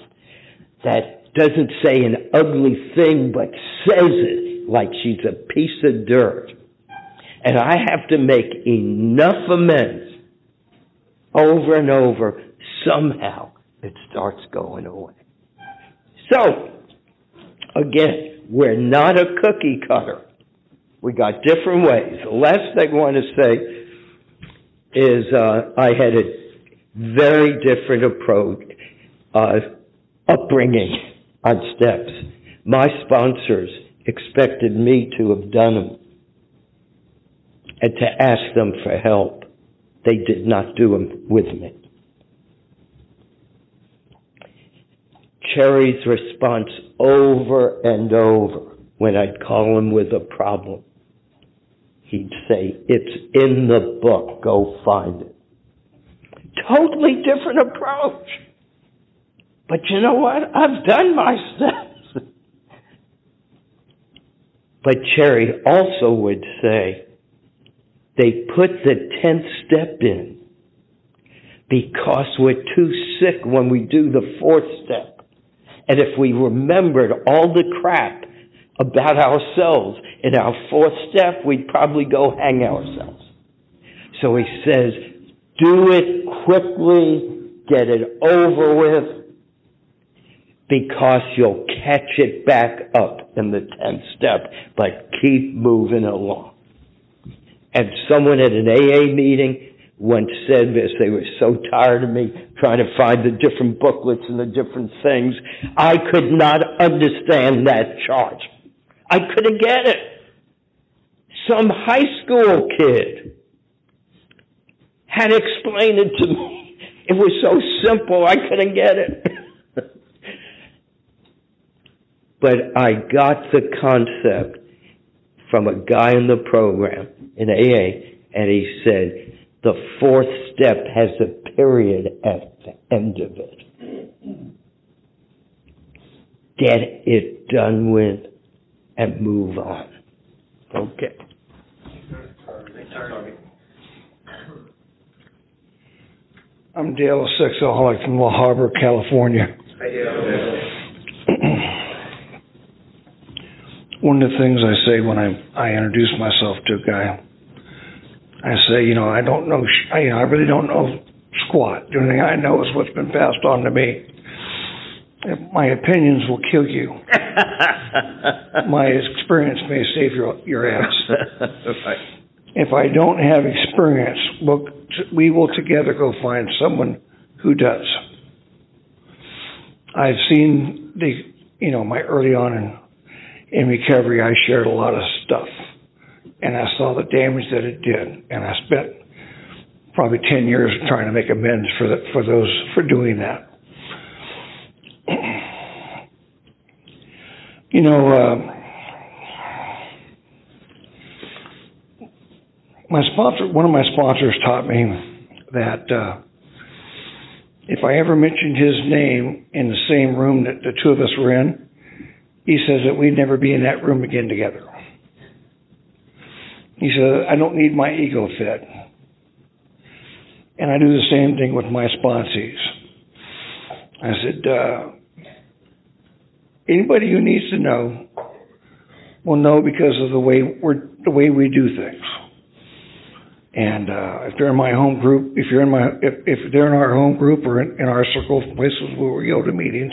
that doesn't say an ugly thing but says it like she's a piece of dirt. And I have to make enough amends over and over, somehow it starts going away. So, again, we're not a cookie cutter. We got different ways. The last thing I want to say is uh, I had a very different approach, uh, upbringing on steps. My sponsors expected me to have done them and to ask them for help. They did not do them with me. Cherry's response over and over when I'd call him with a problem, he'd say, It's in the book, go find it. Totally different approach. But you know what? I've done my steps. [laughs] but Cherry also would say, they put the 10th step in because we're too sick when we do the fourth step. And if we remembered all the crap about ourselves in our fourth step, we'd probably go hang ourselves. So he says, do it quickly, get it over with, because you'll catch it back up in the 10th step, but keep moving along. And someone at an AA meeting once said this, they were so tired of me trying to find the different booklets and the different things. I could not understand that chart. I couldn't get it. Some high school kid had explained it to me. It was so simple, I couldn't get it. [laughs] but I got the concept from a guy in the program in AA, and he said, the fourth step has a period at the end of it. Get it done with and move on. Okay. I'm Dale, a sexaholic from La Habra, California. Hi, [clears throat] One of the things I say when I I introduce myself to a guy, I say, you know, I don't know, I, I really don't know squat. The only thing I know is what's been passed on to me. My opinions will kill you. [laughs] my experience may save your your ass. [laughs] If I don't have experience, we'll, we will together go find someone who does. I've seen the, you know, my early on in in recovery, I shared a lot of stuff, and I saw the damage that it did, and I spent probably ten years trying to make amends for the, for those for doing that. [clears throat] You know, uh, my sponsor, one of my sponsors taught me that uh, if I ever mentioned his name in the same room that the two of us were in, he says that we'd never be in that room again together. He said, I don't need my ego fed. And I do the same thing with my sponsees. I said, uh, anybody who needs to know will know because of the way we're, the way we do things. And, uh, if they're in my home group, if you're in my, if, if they're in our home group or in, in our circle of places where we go to meetings,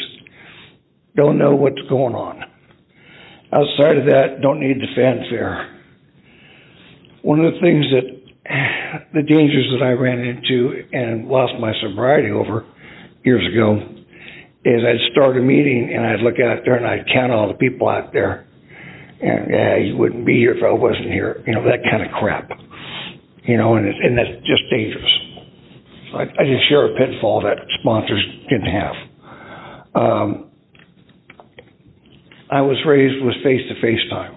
they'll know what's going on. Outside of that, don't need the fanfare. One of the things that, [sighs] the dangers that I ran into and lost my sobriety over years ago is I'd start a meeting and I'd look out there and I'd count all the people out there. And, yeah, you wouldn't be here if I wasn't here, you know, that kind of crap. You know, and, it, and that's just dangerous. I, I just share a pitfall that sponsors didn't have. Um, I was raised with face-to-face time.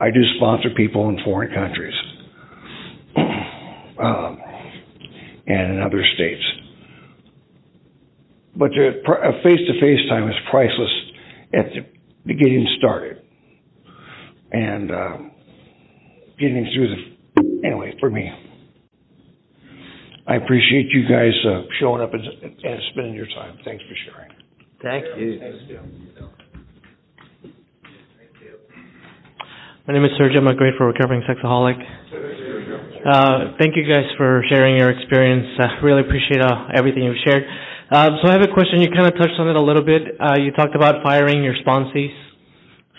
I do sponsor people in foreign countries um, and in other states. But a face-to-face time is priceless at the getting started and uh, getting through the. Anyway, for me, I appreciate you guys uh, showing up and, and spending your time. Thanks for sharing. Thank you. My name is Sergio. I'm a grateful recovering sexaholic. Uh, thank you guys for sharing your experience. I really appreciate uh, everything you've shared. Uh, so I have a question. You kind of touched on it a little bit. Uh, you talked about firing your sponsees.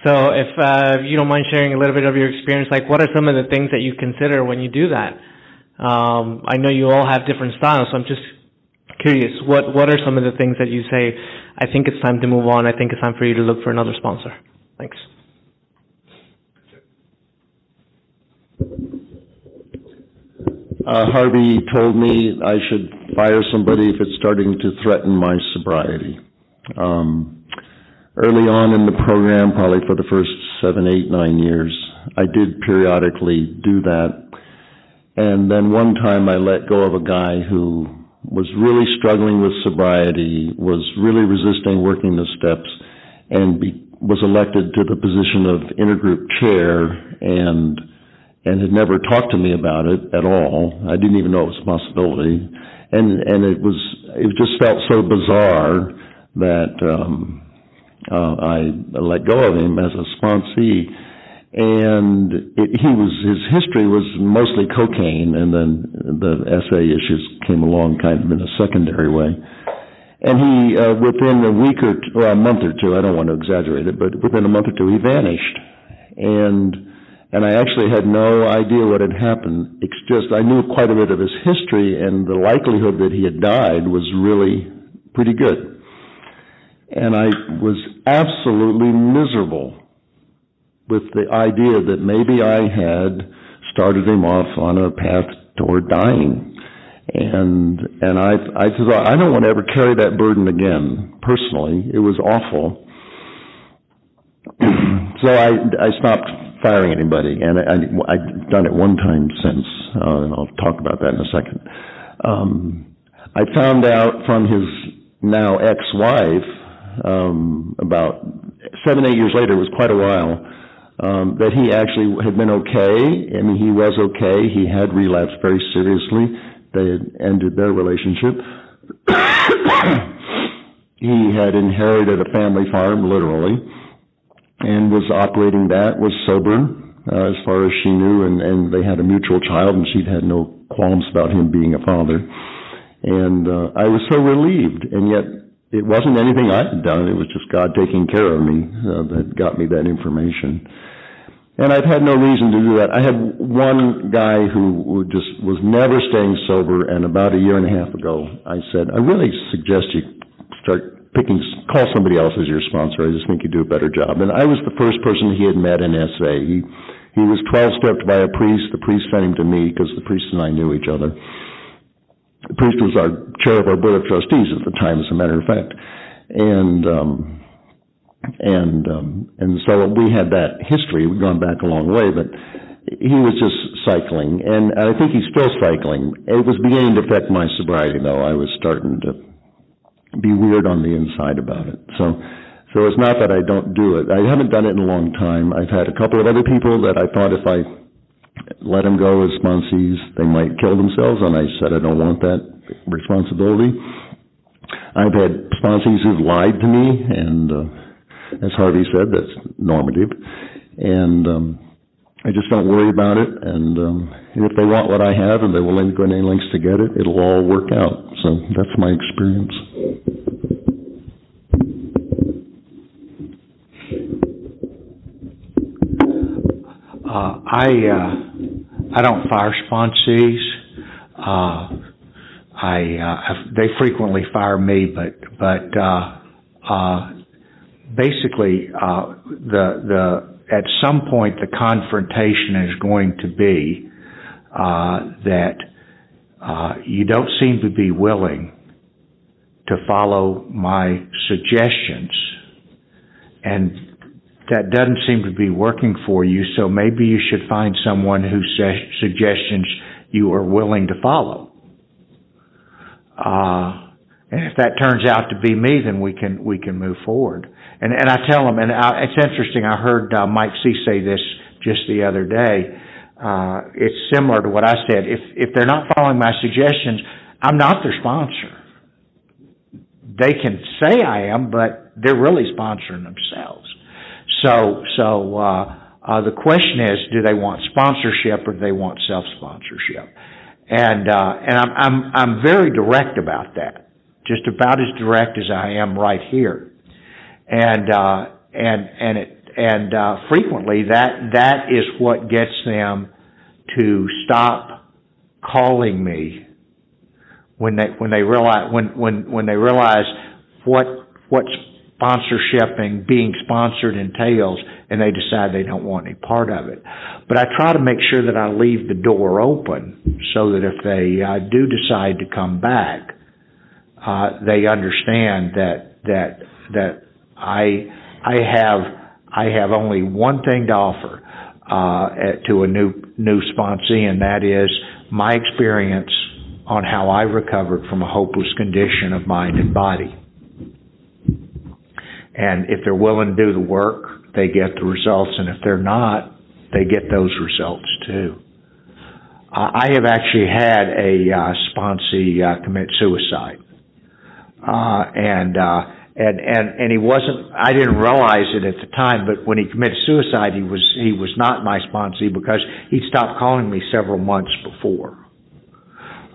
So if uh, you don't mind sharing a little bit of your experience, like what are some of the things that you consider when you do that? Um, I know you all have different styles, so I'm just curious. What what are some of the things that you say? I think it's time to move on. I think it's time for you to look for another sponsor. Thanks. Uh, Harvey told me I should fire somebody if it's starting to threaten my sobriety. Um, early on in the program, probably for the first seven, eight, nine years, I did periodically do that. And then one time I let go of a guy who was really struggling with sobriety, was really resisting working the steps, and be, was elected to the position of intergroup chair and and had never talked to me about it at all. I didn't even know it was a possibility, and and it was it just felt so bizarre that um, uh, I let go of him as a sponsee. And it, he was his history was mostly cocaine, and then the SA issues came along kind of in a secondary way. And he, uh, within a week or two, or a month or two, I don't want to exaggerate it, but within a month or two, he vanished. And and I actually had no idea what had happened. It's just I knew quite a bit of his history, and the likelihood that he had died was really pretty good. And I was absolutely miserable with the idea that maybe I had started him off on a path toward dying. And and I I thought I don't want to ever carry that burden again. Personally, it was awful. [clears throat] so I I stopped firing anybody, and I, I've done it one time since, uh, and I'll talk about that in a second. Um, I found out from his now ex-wife um, about seven, eight years later, it was quite a while, um, that he actually had been okay. I mean, he was okay. He had relapsed very seriously. They had ended their relationship. [coughs] he had inherited a family farm, literally and was operating that, was sober uh, as far as she knew, and, and they had a mutual child, and she'd had no qualms about him being a father. And uh, I was so relieved, and yet it wasn't anything I had done. It was just God taking care of me uh, that got me that information. And I've had no reason to do that. I had one guy who just was never staying sober, and about a year and a half ago, I said, I really suggest you start picking, call somebody else as your sponsor. I just think you do a better job. And I was the first person he had met in SA. He, he was 12 stepped by a priest. The priest sent him to me because the priest and I knew each other. The priest was our chair of our board of trustees at the time, as a matter of fact. And, um, and, um, and so we had that history. We'd gone back a long way, but he was just cycling, and I think he's still cycling. It was beginning to affect my sobriety, though. I was starting to be weird on the inside about it. So, so it's not that I don't do it. I haven't done it in a long time. I've had a couple of other people that I thought if I let them go as sponsees, they might kill themselves, and I said I don't want that responsibility. I've had sponsees who've lied to me, and uh, as Harvey said, that's normative. And um, I just don't worry about it, and, um, if they want what I have and they're willing to go any lengths to get it, it'll all work out. So that's my experience. Uh, I, uh, I don't fire sponsees. Uh, I, uh, they frequently fire me, but, but, uh, uh, basically, uh, the, the, at some point, the confrontation is going to be, uh, that, uh, you don't seem to be willing to follow my suggestions. And that doesn't seem to be working for you, so maybe you should find someone whose su- suggestions you are willing to follow. Uh, and if that turns out to be me, then we can we can move forward. And and I tell them, and I, it's interesting. I heard uh, Mike C say this just the other day. Uh, it's similar to what I said. If if they're not following my suggestions, I'm not their sponsor. They can say I am, but they're really sponsoring themselves. So, so uh, uh, the question is, do they want sponsorship or do they want self-sponsorship? And uh, and I'm I'm I'm very direct about that, just about as direct as I am right here. And uh, and and it and uh, frequently that that is what gets them to stop calling me when they when they realize when when when they realize what what's sponsorship and being sponsored entails and they decide they don't want any part of it. But I try to make sure that I leave the door open so that if they uh, do decide to come back, uh, they understand that that that I I have I have only one thing to offer uh, to a new new sponsee, and that is my experience on how I recovered from a hopeless condition of mind and body. And if they're willing to do the work, they get the results. And if they're not, they get those results too. I have actually had a uh, sponsee uh, commit suicide, uh, and uh, and and and he wasn't. I didn't realize it at the time, but when he committed suicide, he was he was not my sponsee because he stopped calling me several months before.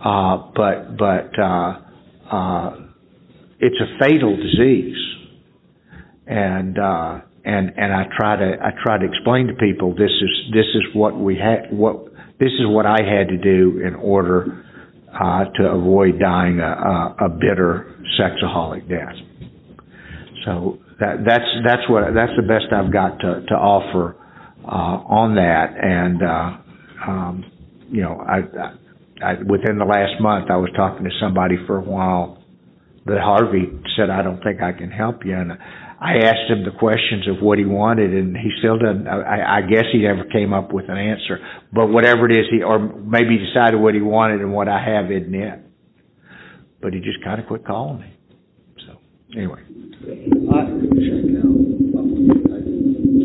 Uh, but but uh, uh, it's a fatal disease and uh, and and I try to I try to explain to people this is this is what we had what this is what I had to do in order uh, to avoid dying a, a, a bitter sexaholic death. So that that's that's what that's the best I've got to to offer uh, on that, and uh, um, you know I, I, I within the last month I was talking to somebody for a while that Harvey said I don't think I can help you and I asked him the questions of what he wanted, and he still doesn't. I, I guess he never came up with an answer. But whatever it is, he or maybe he decided what he wanted, and what I have isn't it. But he just kind of quit calling me. So anyway, I check out. I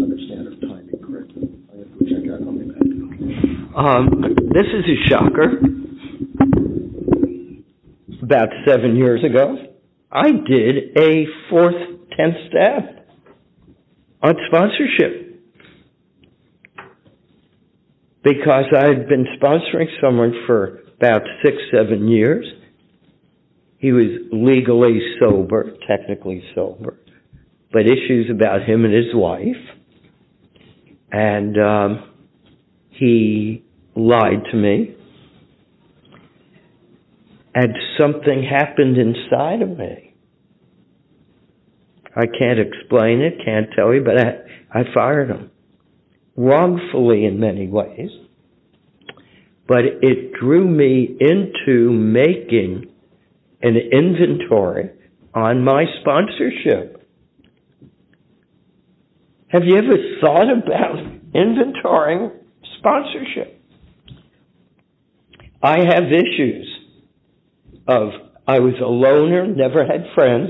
understand if timing correctly. I have to check out. I'll be back. Um, this is a shocker. About seven years ago, I did a fourth 10th step on sponsorship. Because I had been sponsoring someone for about six, seven years. He was legally sober, technically sober, but issues about him and his wife. And um, he lied to me. And something happened inside of me I can't explain it, can't tell you, but I, I fired him. Wrongfully in many ways. But it drew me into making an inventory on my sponsorship. Have you ever thought about inventorying sponsorship? I have issues of I was a loner, never had friends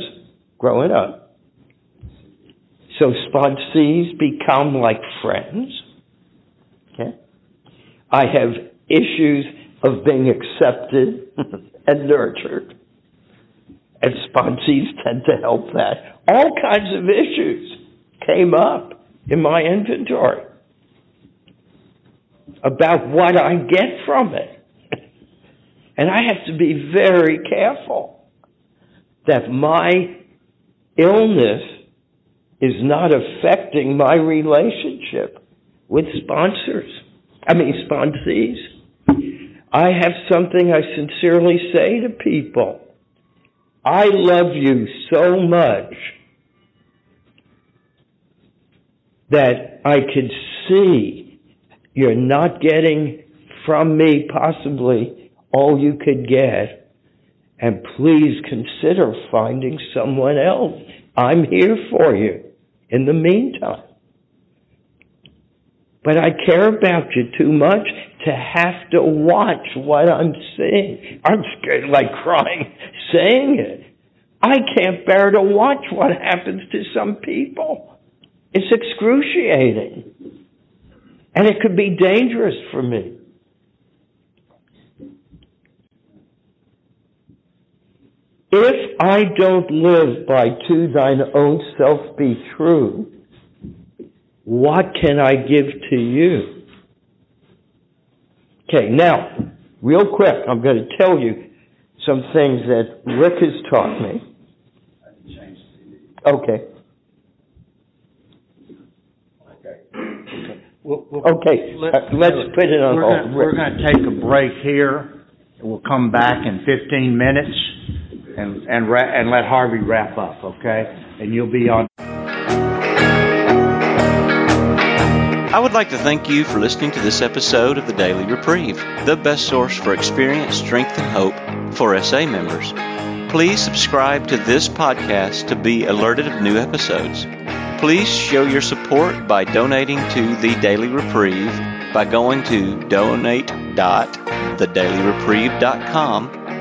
growing up. So sponsees become like friends. Okay? I have issues of being accepted [laughs] and nurtured. And sponsees tend to help that. All kinds of issues came up in my inventory. about what I get from it. [laughs] And I have to be very careful that my illness is not affecting my relationship with sponsors. I mean, sponsees. I have something I sincerely say to people. I love you so much that I could see you're not getting from me possibly all you could get. And please consider finding someone else. I'm here for you in the meantime. But I care about you too much to have to watch what I'm saying. I'm scared like crying [laughs] saying it. I can't bear to watch what happens to some people. It's excruciating. And it could be dangerous for me. If I don't live by to thine own self be true, what can I give to you? Okay, now, real quick, I'm going to tell you some things that Rick has taught me. Okay. Okay, uh, let's put it on We're hold. gonna, we're gonna take a break here. We'll come back in fifteen minutes and, and ra- and let Harvey wrap up, okay? And you'll be on. I would like to thank you for listening to this episode of the Daily Reprieve, the best source for experience, strength, and hope for SA members. Please subscribe to this podcast to be alerted of new episodes. Please show your support by donating to the Daily Reprieve by going to donate.thedailyreprieve.com